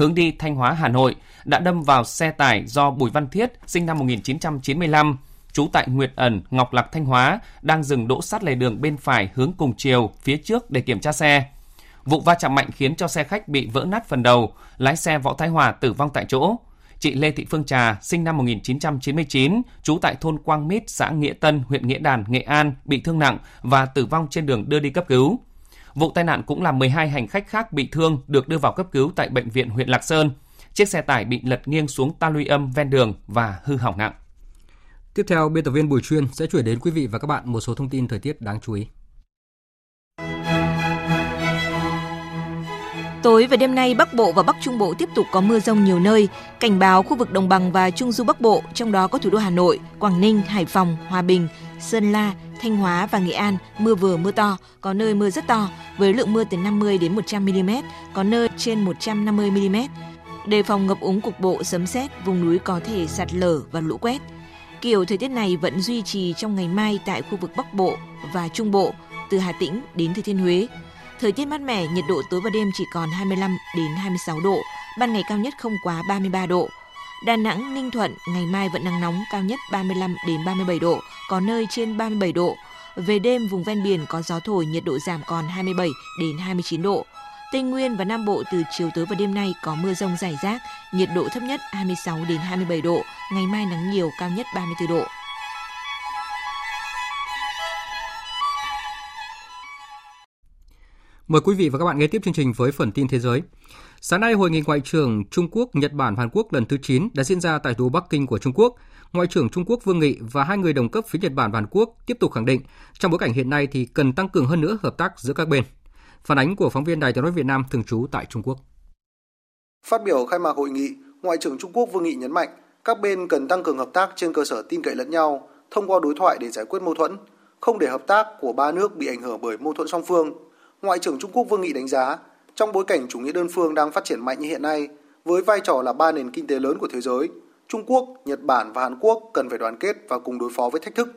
hướng đi Thanh Hóa Hà Nội đã đâm vào xe tải do Bùi Văn Thiết sinh năm 1995 trú tại Nguyệt Ẩn, Ngọc Lặc Thanh Hóa đang dừng đỗ sát lề đường bên phải hướng cùng chiều phía trước để kiểm tra xe. Vụ va chạm mạnh khiến cho xe khách bị vỡ nát phần đầu, lái xe Võ Thái Hòa tử vong tại chỗ. Chị Lê Thị Phương Trà, sinh năm 1999, trú tại thôn Quang Mít, xã Nghĩa Tân, huyện Nghĩa Đàn, Nghệ An, bị thương nặng và tử vong trên đường đưa đi cấp cứu. Vụ tai nạn cũng làm 12 hành khách khác bị thương được đưa vào cấp cứu tại bệnh viện huyện Lạc Sơn. Chiếc xe tải bị lật nghiêng xuống ta luy âm ven đường và hư hỏng nặng. Tiếp theo, biên tập viên Bùi Chuyên sẽ chuyển đến quý vị và các bạn một số thông tin thời tiết đáng chú ý. Tối và đêm nay, Bắc Bộ và Bắc Trung Bộ tiếp tục có mưa rông nhiều nơi. Cảnh báo khu vực Đồng bằng và Trung Du Bắc Bộ, trong đó có thủ đô Hà Nội, Quảng Ninh, Hải Phòng, Hòa Bình, Sơn La, Thanh Hóa và Nghệ An mưa vừa mưa to, có nơi mưa rất to với lượng mưa từ 50 đến 100 mm, có nơi trên 150 mm. Đề phòng ngập úng cục bộ, sấm sét, vùng núi có thể sạt lở và lũ quét. Kiểu thời tiết này vẫn duy trì trong ngày mai tại khu vực Bắc Bộ và Trung Bộ, từ Hà Tĩnh đến Thừa Thiên Huế. Thời tiết mát mẻ, nhiệt độ tối và đêm chỉ còn 25 đến 26 độ, ban ngày cao nhất không quá 33 độ. Đà Nẵng, Ninh Thuận ngày mai vẫn nắng nóng cao nhất 35 đến 37 độ, có nơi trên 37 độ. Về đêm, vùng ven biển có gió thổi, nhiệt độ giảm còn 27 đến 29 độ. Tây Nguyên và Nam Bộ từ chiều tối và đêm nay có mưa rông rải rác, nhiệt độ thấp nhất 26 đến 27 độ, ngày mai nắng nhiều, cao nhất 34 độ. Mời quý vị và các bạn nghe tiếp chương trình với phần tin thế giới. Sáng nay, Hội nghị Ngoại trưởng Trung Quốc, Nhật Bản Hàn Quốc lần thứ 9 đã diễn ra tại thủ đô Bắc Kinh của Trung Quốc. Ngoại trưởng Trung Quốc Vương Nghị và hai người đồng cấp phía Nhật Bản và Hàn Quốc tiếp tục khẳng định trong bối cảnh hiện nay thì cần tăng cường hơn nữa hợp tác giữa các bên. Phản ánh của phóng viên Đài tiếng nói Việt Nam thường trú tại Trung Quốc. Phát biểu khai mạc hội nghị, Ngoại trưởng Trung Quốc Vương Nghị nhấn mạnh các bên cần tăng cường hợp tác trên cơ sở tin cậy lẫn nhau, thông qua đối thoại để giải quyết mâu thuẫn, không để hợp tác của ba nước bị ảnh hưởng bởi mâu thuẫn song phương. Ngoại trưởng Trung Quốc Vương Nghị đánh giá, trong bối cảnh chủ nghĩa đơn phương đang phát triển mạnh như hiện nay, với vai trò là ba nền kinh tế lớn của thế giới, Trung Quốc, Nhật Bản và Hàn Quốc cần phải đoàn kết và cùng đối phó với thách thức.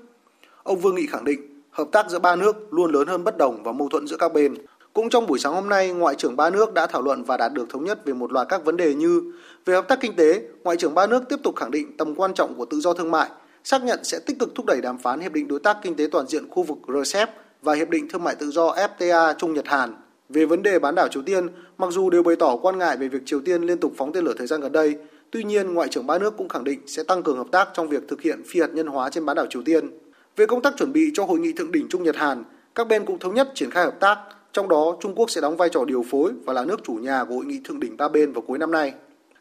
Ông Vương Nghị khẳng định, hợp tác giữa ba nước luôn lớn hơn bất đồng và mâu thuẫn giữa các bên. Cũng trong buổi sáng hôm nay, Ngoại trưởng ba nước đã thảo luận và đạt được thống nhất về một loạt các vấn đề như về hợp tác kinh tế, Ngoại trưởng ba nước tiếp tục khẳng định tầm quan trọng của tự do thương mại, xác nhận sẽ tích cực thúc đẩy đàm phán Hiệp định Đối tác Kinh tế Toàn diện khu vực RCEP và Hiệp định Thương mại Tự do FTA Trung Nhật Hàn. Về vấn đề bán đảo Triều Tiên, mặc dù đều bày tỏ quan ngại về việc Triều Tiên liên tục phóng tên lửa thời gian gần đây, tuy nhiên Ngoại trưởng ba nước cũng khẳng định sẽ tăng cường hợp tác trong việc thực hiện phi hạt nhân hóa trên bán đảo Triều Tiên. Về công tác chuẩn bị cho hội nghị thượng đỉnh Trung Nhật Hàn, các bên cũng thống nhất triển khai hợp tác, trong đó Trung Quốc sẽ đóng vai trò điều phối và là nước chủ nhà của hội nghị thượng đỉnh ba bên vào cuối năm nay.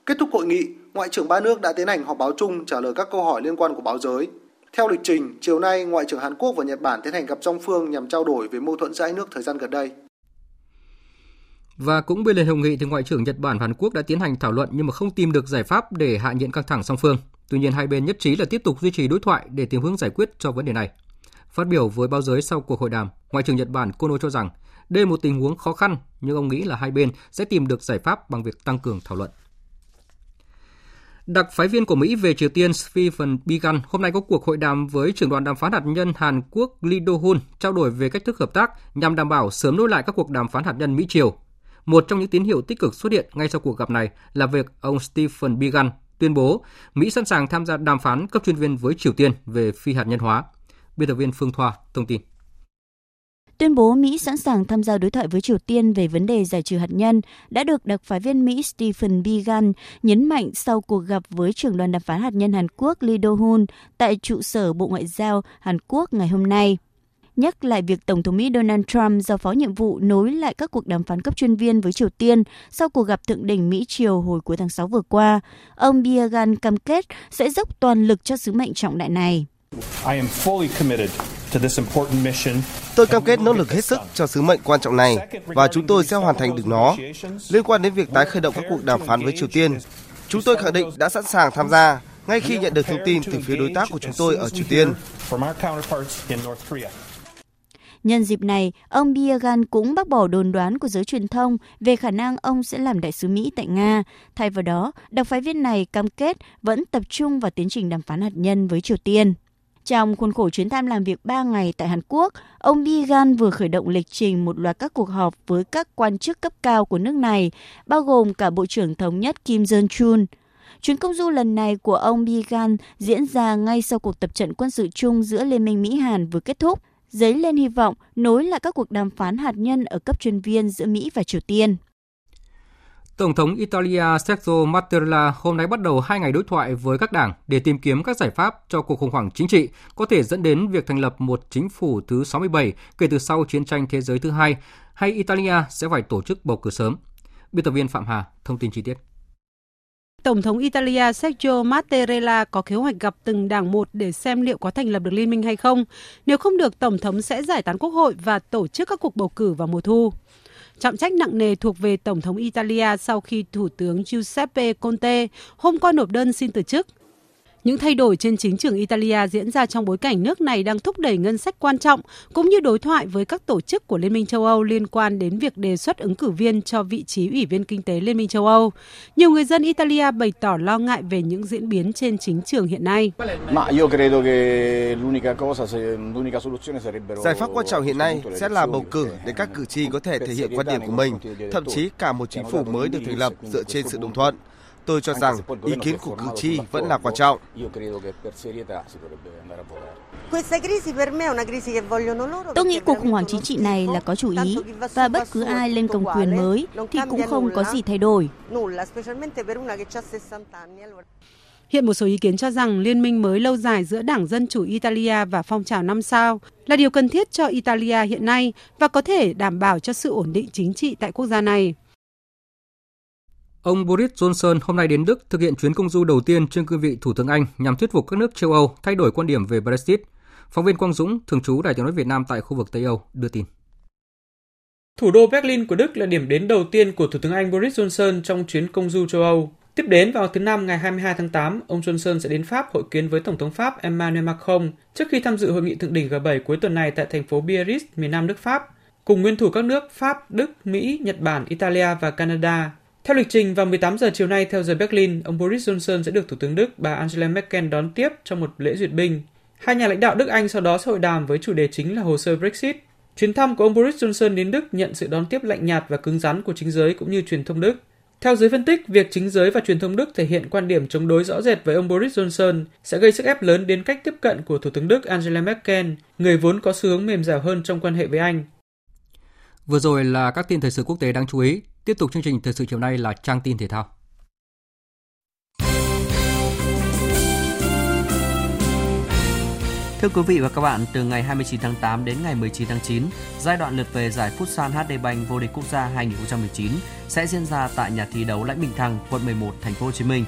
Kết thúc hội nghị, Ngoại trưởng ba nước đã tiến hành họp báo chung trả lời các câu hỏi liên quan của báo giới. Theo lịch trình, chiều nay, Ngoại trưởng Hàn Quốc và Nhật Bản tiến hành gặp song phương nhằm trao đổi về mâu thuẫn giữa hai nước thời gian gần đây. Và cũng bên lề hội nghị thì Ngoại trưởng Nhật Bản và Hàn Quốc đã tiến hành thảo luận nhưng mà không tìm được giải pháp để hạ nhiệt căng thẳng song phương. Tuy nhiên hai bên nhất trí là tiếp tục duy trì đối thoại để tìm hướng giải quyết cho vấn đề này. Phát biểu với báo giới sau cuộc hội đàm, Ngoại trưởng Nhật Bản Kono cho rằng đây là một tình huống khó khăn nhưng ông nghĩ là hai bên sẽ tìm được giải pháp bằng việc tăng cường thảo luận. Đặc phái viên của Mỹ về Triều Tiên Stephen Biegun hôm nay có cuộc hội đàm với trưởng đoàn đàm phán hạt nhân Hàn Quốc Lee Do-hun trao đổi về cách thức hợp tác nhằm đảm bảo sớm nối lại các cuộc đàm phán hạt nhân Mỹ-Triều. Một trong những tín hiệu tích cực xuất hiện ngay sau cuộc gặp này là việc ông Stephen Biegun tuyên bố Mỹ sẵn sàng tham gia đàm phán cấp chuyên viên với Triều Tiên về phi hạt nhân hóa. Biên tập viên Phương Thoa thông tin. Tuyên bố Mỹ sẵn sàng tham gia đối thoại với Triều Tiên về vấn đề giải trừ hạt nhân đã được đặc phái viên Mỹ Stephen Biegun nhấn mạnh sau cuộc gặp với trưởng đoàn đàm phán hạt nhân Hàn Quốc Lee Do-hun tại trụ sở Bộ Ngoại giao Hàn Quốc ngày hôm nay. Nhắc lại việc Tổng thống Mỹ Donald Trump giao phó nhiệm vụ nối lại các cuộc đàm phán cấp chuyên viên với Triều Tiên sau cuộc gặp thượng đỉnh Mỹ-Triều hồi cuối tháng 6 vừa qua, ông Biegun cam kết sẽ dốc toàn lực cho sứ mệnh trọng đại này. Tôi cam kết nỗ lực hết sức cho sứ mệnh quan trọng này và chúng tôi sẽ hoàn thành được nó. Liên quan đến việc tái khởi động các cuộc đàm phán với Triều Tiên, chúng tôi khẳng định đã sẵn sàng tham gia ngay khi nhận được thông tin từ phía đối tác của chúng tôi ở Triều Tiên. Nhân dịp này, ông Biegun cũng bác bỏ đồn đoán của giới truyền thông về khả năng ông sẽ làm đại sứ Mỹ tại Nga. Thay vào đó, đặc phái viên này cam kết vẫn tập trung vào tiến trình đàm phán hạt nhân với Triều Tiên. Trong khuôn khổ chuyến thăm làm việc 3 ngày tại Hàn Quốc, ông Bigan vừa khởi động lịch trình một loạt các cuộc họp với các quan chức cấp cao của nước này, bao gồm cả Bộ trưởng Thống nhất Kim Jong-chun. Chuyến công du lần này của ông Bigan diễn ra ngay sau cuộc tập trận quân sự chung giữa Liên minh Mỹ-Hàn vừa kết thúc, dấy lên hy vọng nối lại các cuộc đàm phán hạt nhân ở cấp chuyên viên giữa Mỹ và Triều Tiên. Tổng thống Italia Sergio Mattarella hôm nay bắt đầu hai ngày đối thoại với các đảng để tìm kiếm các giải pháp cho cuộc khủng hoảng chính trị có thể dẫn đến việc thành lập một chính phủ thứ 67 kể từ sau chiến tranh thế giới thứ hai, hay Italia sẽ phải tổ chức bầu cử sớm. Biên tập viên Phạm Hà thông tin chi tiết. Tổng thống Italia Sergio Mattarella có kế hoạch gặp từng đảng một để xem liệu có thành lập được liên minh hay không. Nếu không được, Tổng thống sẽ giải tán quốc hội và tổ chức các cuộc bầu cử vào mùa thu. Trọng trách nặng nề thuộc về Tổng thống Italia sau khi Thủ tướng Giuseppe Conte hôm qua nộp đơn xin từ chức. Những thay đổi trên chính trường Italia diễn ra trong bối cảnh nước này đang thúc đẩy ngân sách quan trọng cũng như đối thoại với các tổ chức của Liên minh châu Âu liên quan đến việc đề xuất ứng cử viên cho vị trí Ủy viên Kinh tế Liên minh châu Âu. Nhiều người dân Italia bày tỏ lo ngại về những diễn biến trên chính trường hiện nay. Giải pháp quan trọng hiện nay sẽ là bầu cử để các cử tri có thể thể hiện quan điểm của mình, thậm chí cả một chính phủ mới được thành lập dựa trên sự đồng thuận. Tôi cho rằng ý kiến của cử tri vẫn là quan trọng. Tôi nghĩ cuộc khủng hoảng chính trị này là có chủ ý và bất cứ ai lên cầm quyền mới thì cũng không có gì thay đổi. Hiện một số ý kiến cho rằng liên minh mới lâu dài giữa Đảng Dân Chủ Italia và phong trào năm sao là điều cần thiết cho Italia hiện nay và có thể đảm bảo cho sự ổn định chính trị tại quốc gia này. Ông Boris Johnson hôm nay đến Đức thực hiện chuyến công du đầu tiên trên cương vị Thủ tướng Anh nhằm thuyết phục các nước châu Âu thay đổi quan điểm về Brexit. Phóng viên Quang Dũng, thường trú Đài tiếng nói Việt Nam tại khu vực Tây Âu, đưa tin. Thủ đô Berlin của Đức là điểm đến đầu tiên của Thủ tướng Anh Boris Johnson trong chuyến công du châu Âu. Tiếp đến vào thứ Năm ngày 22 tháng 8, ông Johnson sẽ đến Pháp hội kiến với Tổng thống Pháp Emmanuel Macron trước khi tham dự hội nghị thượng đỉnh G7 cuối tuần này tại thành phố Biarritz, miền Nam nước Pháp, cùng nguyên thủ các nước Pháp, Đức, Mỹ, Nhật Bản, Italia và Canada. Theo lịch trình, vào 18 giờ chiều nay theo giờ Berlin, ông Boris Johnson sẽ được Thủ tướng Đức bà Angela Merkel đón tiếp trong một lễ duyệt binh. Hai nhà lãnh đạo Đức Anh sau đó sẽ hội đàm với chủ đề chính là hồ sơ Brexit. Chuyến thăm của ông Boris Johnson đến Đức nhận sự đón tiếp lạnh nhạt và cứng rắn của chính giới cũng như truyền thông Đức. Theo giới phân tích, việc chính giới và truyền thông Đức thể hiện quan điểm chống đối rõ rệt với ông Boris Johnson sẽ gây sức ép lớn đến cách tiếp cận của Thủ tướng Đức Angela Merkel, người vốn có xu hướng mềm dẻo hơn trong quan hệ với Anh. Vừa rồi là các tin thời sự quốc tế đáng chú ý. Tiếp tục chương trình thời sự chiều nay là trang tin thể thao. Thưa quý vị và các bạn, từ ngày 29 tháng 8 đến ngày 19 tháng 9, giai đoạn lượt về giải Futsal HD Bank vô địch quốc gia 2019 sẽ diễn ra tại nhà thi đấu Lãnh Bình Thăng, quận 11, thành phố Hồ Chí Minh.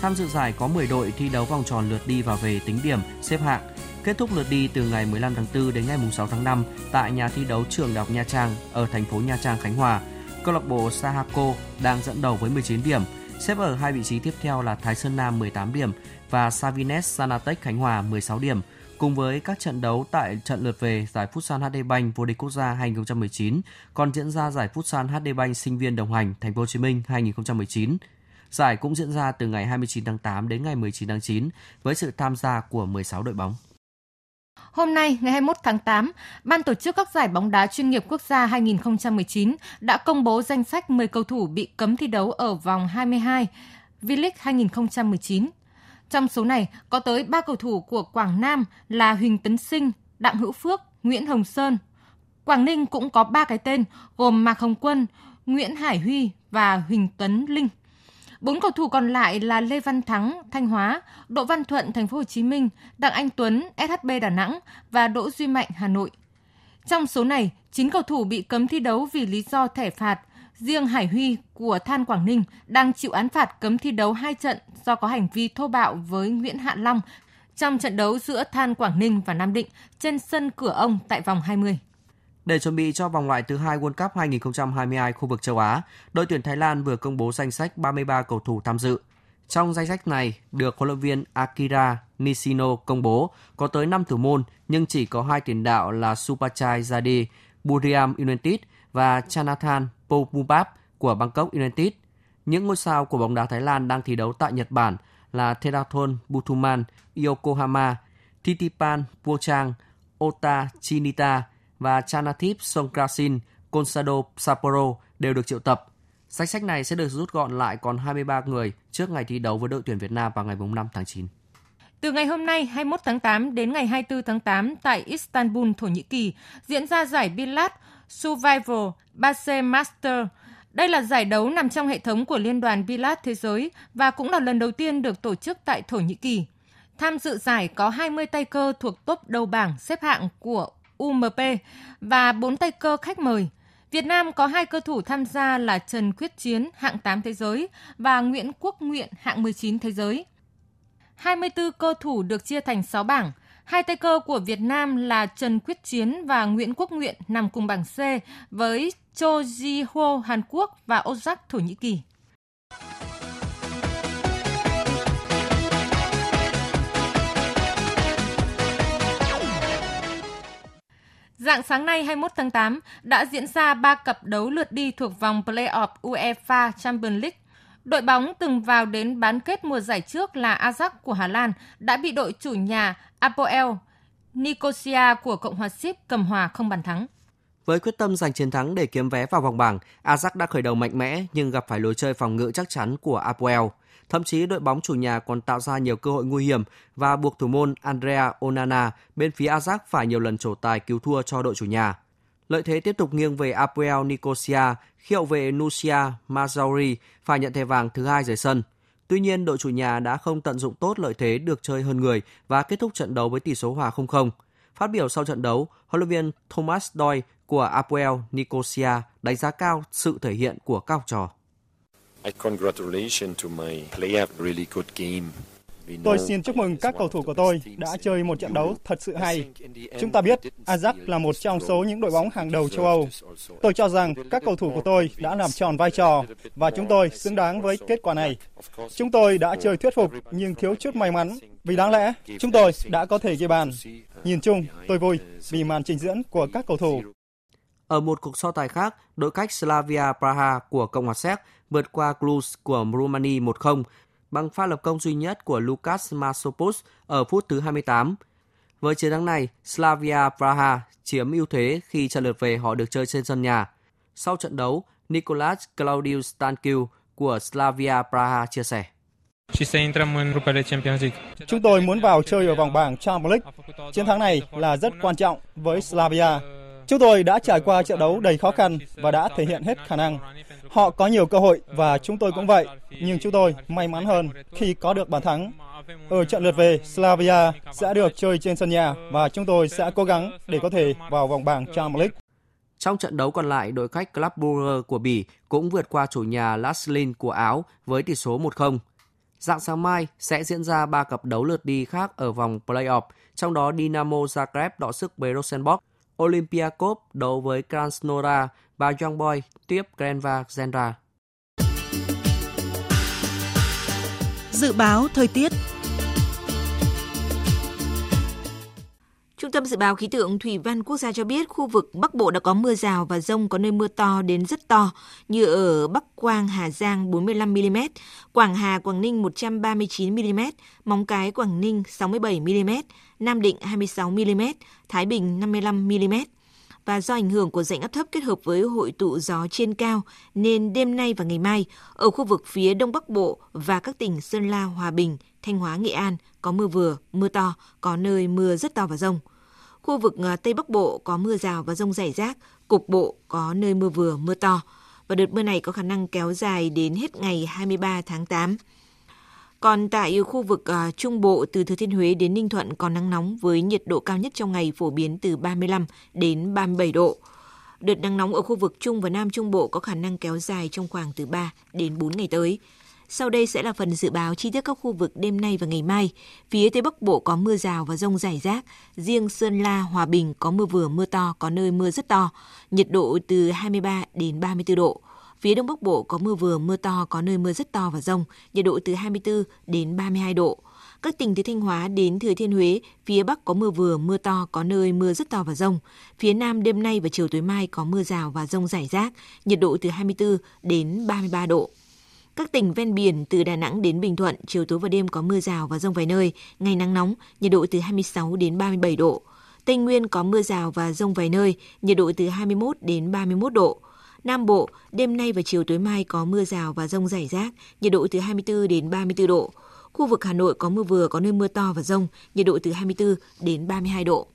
Tham dự giải có 10 đội thi đấu vòng tròn lượt đi và về tính điểm, xếp hạng. Kết thúc lượt đi từ ngày 15 tháng 4 đến ngày 6 tháng 5 tại nhà thi đấu Trường Đại học Nha Trang ở thành phố Nha Trang, Khánh Hòa. Câu lạc bộ Sahako đang dẫn đầu với 19 điểm, xếp ở hai vị trí tiếp theo là Thái Sơn Nam 18 điểm và Savines Sanatech Khánh Hòa 16 điểm. Cùng với các trận đấu tại trận lượt về giải Futsal HD Bank vô địch quốc gia 2019, còn diễn ra giải Futsal HD Bank sinh viên đồng hành Thành phố Hồ Chí Minh 2019. Giải cũng diễn ra từ ngày 29 tháng 8 đến ngày 19 tháng 9 với sự tham gia của 16 đội bóng. Hôm nay, ngày 21 tháng 8, Ban tổ chức các giải bóng đá chuyên nghiệp quốc gia 2019 đã công bố danh sách 10 cầu thủ bị cấm thi đấu ở vòng 22 V-League 2019. Trong số này có tới 3 cầu thủ của Quảng Nam là Huỳnh Tấn Sinh, Đặng Hữu Phước, Nguyễn Hồng Sơn. Quảng Ninh cũng có 3 cái tên gồm Mạc Hồng Quân, Nguyễn Hải Huy và Huỳnh Tuấn Linh. Bốn cầu thủ còn lại là Lê Văn Thắng, Thanh Hóa, Đỗ Văn Thuận, Thành phố Hồ Chí Minh, Đặng Anh Tuấn, SHB Đà Nẵng và Đỗ Duy Mạnh, Hà Nội. Trong số này, 9 cầu thủ bị cấm thi đấu vì lý do thẻ phạt. Riêng Hải Huy của Than Quảng Ninh đang chịu án phạt cấm thi đấu 2 trận do có hành vi thô bạo với Nguyễn Hạ Long trong trận đấu giữa Than Quảng Ninh và Nam Định trên sân Cửa Ông tại vòng 20. Để chuẩn bị cho vòng loại thứ hai World Cup 2022 khu vực châu Á, đội tuyển Thái Lan vừa công bố danh sách 33 cầu thủ tham dự. Trong danh sách này, được huấn luyện viên Akira Nishino công bố có tới 5 thủ môn nhưng chỉ có hai tiền đạo là Supachai Zadi, Buriram United và Chanathan Popubap của Bangkok United. Những ngôi sao của bóng đá Thái Lan đang thi đấu tại Nhật Bản là Therathon Butuman, Yokohama, Titipan Puchang, Ota Chinita và Chanathip Songkrasin, Consado Sapporo đều được triệu tập. Danh sách này sẽ được rút gọn lại còn 23 người trước ngày thi đấu với đội tuyển Việt Nam vào ngày 5 tháng 9. Từ ngày hôm nay 21 tháng 8 đến ngày 24 tháng 8 tại Istanbul, Thổ Nhĩ Kỳ diễn ra giải Billat Survival Base Master. Đây là giải đấu nằm trong hệ thống của Liên đoàn Billat Thế giới và cũng là lần đầu tiên được tổ chức tại Thổ Nhĩ Kỳ. Tham dự giải có 20 tay cơ thuộc top đầu bảng xếp hạng của UMP và 4 tay cơ khách mời. Việt Nam có hai cơ thủ tham gia là Trần Quyết Chiến, hạng 8 thế giới, và Nguyễn Quốc Nguyện, hạng 19 thế giới. 24 cơ thủ được chia thành 6 bảng. Hai tay cơ của Việt Nam là Trần Quyết Chiến và Nguyễn Quốc Nguyện nằm cùng bảng C với Cho Ji Ho Hàn Quốc và Ozak Thổ Nhĩ Kỳ. Dạng sáng nay 21 tháng 8 đã diễn ra 3 cặp đấu lượt đi thuộc vòng play-off UEFA Champions League. Đội bóng từng vào đến bán kết mùa giải trước là Ajax của Hà Lan đã bị đội chủ nhà Apoel Nicosia của Cộng hòa Ship cầm hòa không bàn thắng. Với quyết tâm giành chiến thắng để kiếm vé vào vòng bảng, Ajax đã khởi đầu mạnh mẽ nhưng gặp phải lối chơi phòng ngự chắc chắn của Apoel. Thậm chí đội bóng chủ nhà còn tạo ra nhiều cơ hội nguy hiểm và buộc thủ môn Andrea Onana bên phía Ajax phải nhiều lần trổ tài cứu thua cho đội chủ nhà. Lợi thế tiếp tục nghiêng về Apoel Nicosia khi hậu vệ Nusia Mazauri phải nhận thẻ vàng thứ hai rời sân. Tuy nhiên, đội chủ nhà đã không tận dụng tốt lợi thế được chơi hơn người và kết thúc trận đấu với tỷ số hòa 0-0. Phát biểu sau trận đấu, huấn luyện viên Thomas Doyle của Apoel Nicosia đánh giá cao sự thể hiện của các học trò. Tôi xin chúc mừng các cầu thủ của tôi đã chơi một trận đấu thật sự hay. Chúng ta biết Ajax là một trong số những đội bóng hàng đầu châu Âu. Tôi cho rằng các cầu thủ của tôi đã làm tròn vai trò và chúng tôi xứng đáng với kết quả này. Chúng tôi đã chơi thuyết phục nhưng thiếu chút may mắn vì đáng lẽ chúng tôi đã có thể ghi bàn. Nhìn chung, tôi vui vì màn trình diễn của các cầu thủ. Ở một cuộc so tài khác, đội khách Slavia Praha của Cộng hòa Séc vượt qua Cluj của Romania 1-0 bằng pha lập công duy nhất của Lukas Masopoulos ở phút thứ 28. Với chiến thắng này, Slavia Praha chiếm ưu thế khi trận lượt về họ được chơi trên sân nhà. Sau trận đấu, Nicolas Claudius Stankiu của Slavia Praha chia sẻ. Chúng tôi muốn vào chơi ở vòng bảng Champions League. Chiến thắng này là rất quan trọng với Slavia. Chúng tôi đã trải qua trận đấu đầy khó khăn và đã thể hiện hết khả năng. Họ có nhiều cơ hội và chúng tôi cũng vậy, nhưng chúng tôi may mắn hơn khi có được bàn thắng. Ở trận lượt về, Slavia sẽ được chơi trên sân nhà và chúng tôi sẽ cố gắng để có thể vào vòng bảng Champions League. Trong trận đấu còn lại, đội khách Club Brugge của Bỉ cũng vượt qua chủ nhà Laslin của Áo với tỷ số 1-0. Dạng sáng mai sẽ diễn ra 3 cặp đấu lượt đi khác ở vòng play-off, trong đó Dynamo Zagreb đọ sức với Rosenborg, Olympiacos đấu với Krasnodar và Young Boy tiếp Grenva Zendra. Dự báo thời tiết Trung tâm Dự báo Khí tượng Thủy văn Quốc gia cho biết khu vực Bắc Bộ đã có mưa rào và rông có nơi mưa to đến rất to như ở Bắc Quang, Hà Giang 45mm, Quảng Hà, Quảng Ninh 139mm, Móng Cái, Quảng Ninh 67mm, Nam Định 26mm, Thái Bình 55mm và do ảnh hưởng của rãnh áp thấp kết hợp với hội tụ gió trên cao nên đêm nay và ngày mai ở khu vực phía Đông Bắc Bộ và các tỉnh Sơn La, Hòa Bình, Thanh Hóa, Nghệ An có mưa vừa, mưa to, có nơi mưa rất to và rông. Khu vực à, Tây Bắc Bộ có mưa rào và rông rải rác, cục bộ có nơi mưa vừa, mưa to. Và đợt mưa này có khả năng kéo dài đến hết ngày 23 tháng 8. Còn tại khu vực uh, Trung Bộ từ Thừa Thiên Huế đến Ninh Thuận còn nắng nóng với nhiệt độ cao nhất trong ngày phổ biến từ 35 đến 37 độ. Đợt nắng nóng ở khu vực Trung và Nam Trung Bộ có khả năng kéo dài trong khoảng từ 3 đến 4 ngày tới. Sau đây sẽ là phần dự báo chi tiết các khu vực đêm nay và ngày mai. Phía Tây Bắc Bộ có mưa rào và rông rải rác. Riêng Sơn La, Hòa Bình có mưa vừa mưa to, có nơi mưa rất to. Nhiệt độ từ 23 đến 34 độ. Phía Đông Bắc Bộ có mưa vừa mưa to, có nơi mưa rất to và rông, nhiệt độ từ 24 đến 32 độ. Các tỉnh từ Thanh Hóa đến Thừa Thiên Huế, phía Bắc có mưa vừa, mưa to, có nơi mưa rất to và rông. Phía Nam đêm nay và chiều tối mai có mưa rào và rông rải rác, nhiệt độ từ 24 đến 33 độ. Các tỉnh ven biển từ Đà Nẵng đến Bình Thuận, chiều tối và đêm có mưa rào và rông vài nơi, ngày nắng nóng, nhiệt độ từ 26 đến 37 độ. Tây Nguyên có mưa rào và rông vài nơi, nhiệt độ từ 21 đến 31 độ. Nam Bộ, đêm nay và chiều tối mai có mưa rào và rông rải rác, nhiệt độ từ 24 đến 34 độ. Khu vực Hà Nội có mưa vừa, có nơi mưa to và rông, nhiệt độ từ 24 đến 32 độ.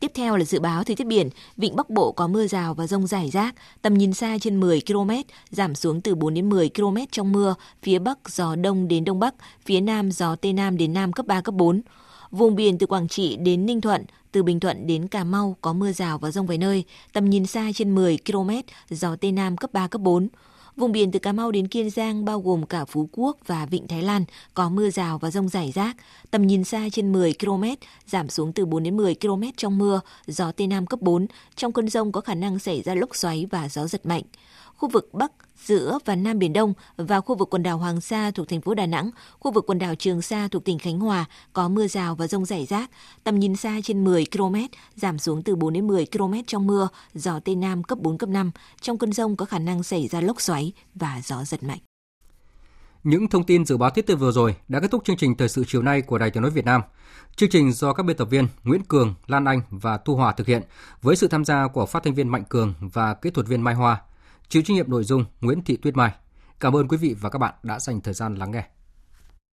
Tiếp theo là dự báo thời tiết biển, vịnh Bắc Bộ có mưa rào và rông rải rác, tầm nhìn xa trên 10 km, giảm xuống từ 4 đến 10 km trong mưa, phía Bắc gió đông đến đông bắc, phía Nam gió Tây Nam đến Nam cấp 3, cấp 4. Vùng biển từ Quảng Trị đến Ninh Thuận, từ Bình Thuận đến Cà Mau có mưa rào và rông vài nơi, tầm nhìn xa trên 10 km, gió Tây Nam cấp 3, cấp 4. Vùng biển từ Cà Mau đến Kiên Giang bao gồm cả Phú Quốc và Vịnh Thái Lan có mưa rào và rông rải rác, tầm nhìn xa trên 10 km, giảm xuống từ 4 đến 10 km trong mưa, gió Tây Nam cấp 4. Trong cơn rông có khả năng xảy ra lốc xoáy và gió giật mạnh khu vực Bắc, giữa và Nam Biển Đông và khu vực quần đảo Hoàng Sa thuộc thành phố Đà Nẵng, khu vực quần đảo Trường Sa thuộc tỉnh Khánh Hòa có mưa rào và rông rải rác, tầm nhìn xa trên 10 km, giảm xuống từ 4 đến 10 km trong mưa, gió Tây Nam cấp 4, cấp 5. Trong cơn rông có khả năng xảy ra lốc xoáy và gió giật mạnh. Những thông tin dự báo tiết tuyệt vừa rồi đã kết thúc chương trình thời sự chiều nay của Đài Tiếng nói Việt Nam. Chương trình do các biên tập viên Nguyễn Cường, Lan Anh và Thu Hòa thực hiện với sự tham gia của phát thanh viên Mạnh Cường và kỹ thuật viên Mai Hoa. Chịu trách nhiệm nội dung Nguyễn Thị Tuyết Mai. Cảm ơn quý vị và các bạn đã dành thời gian lắng nghe.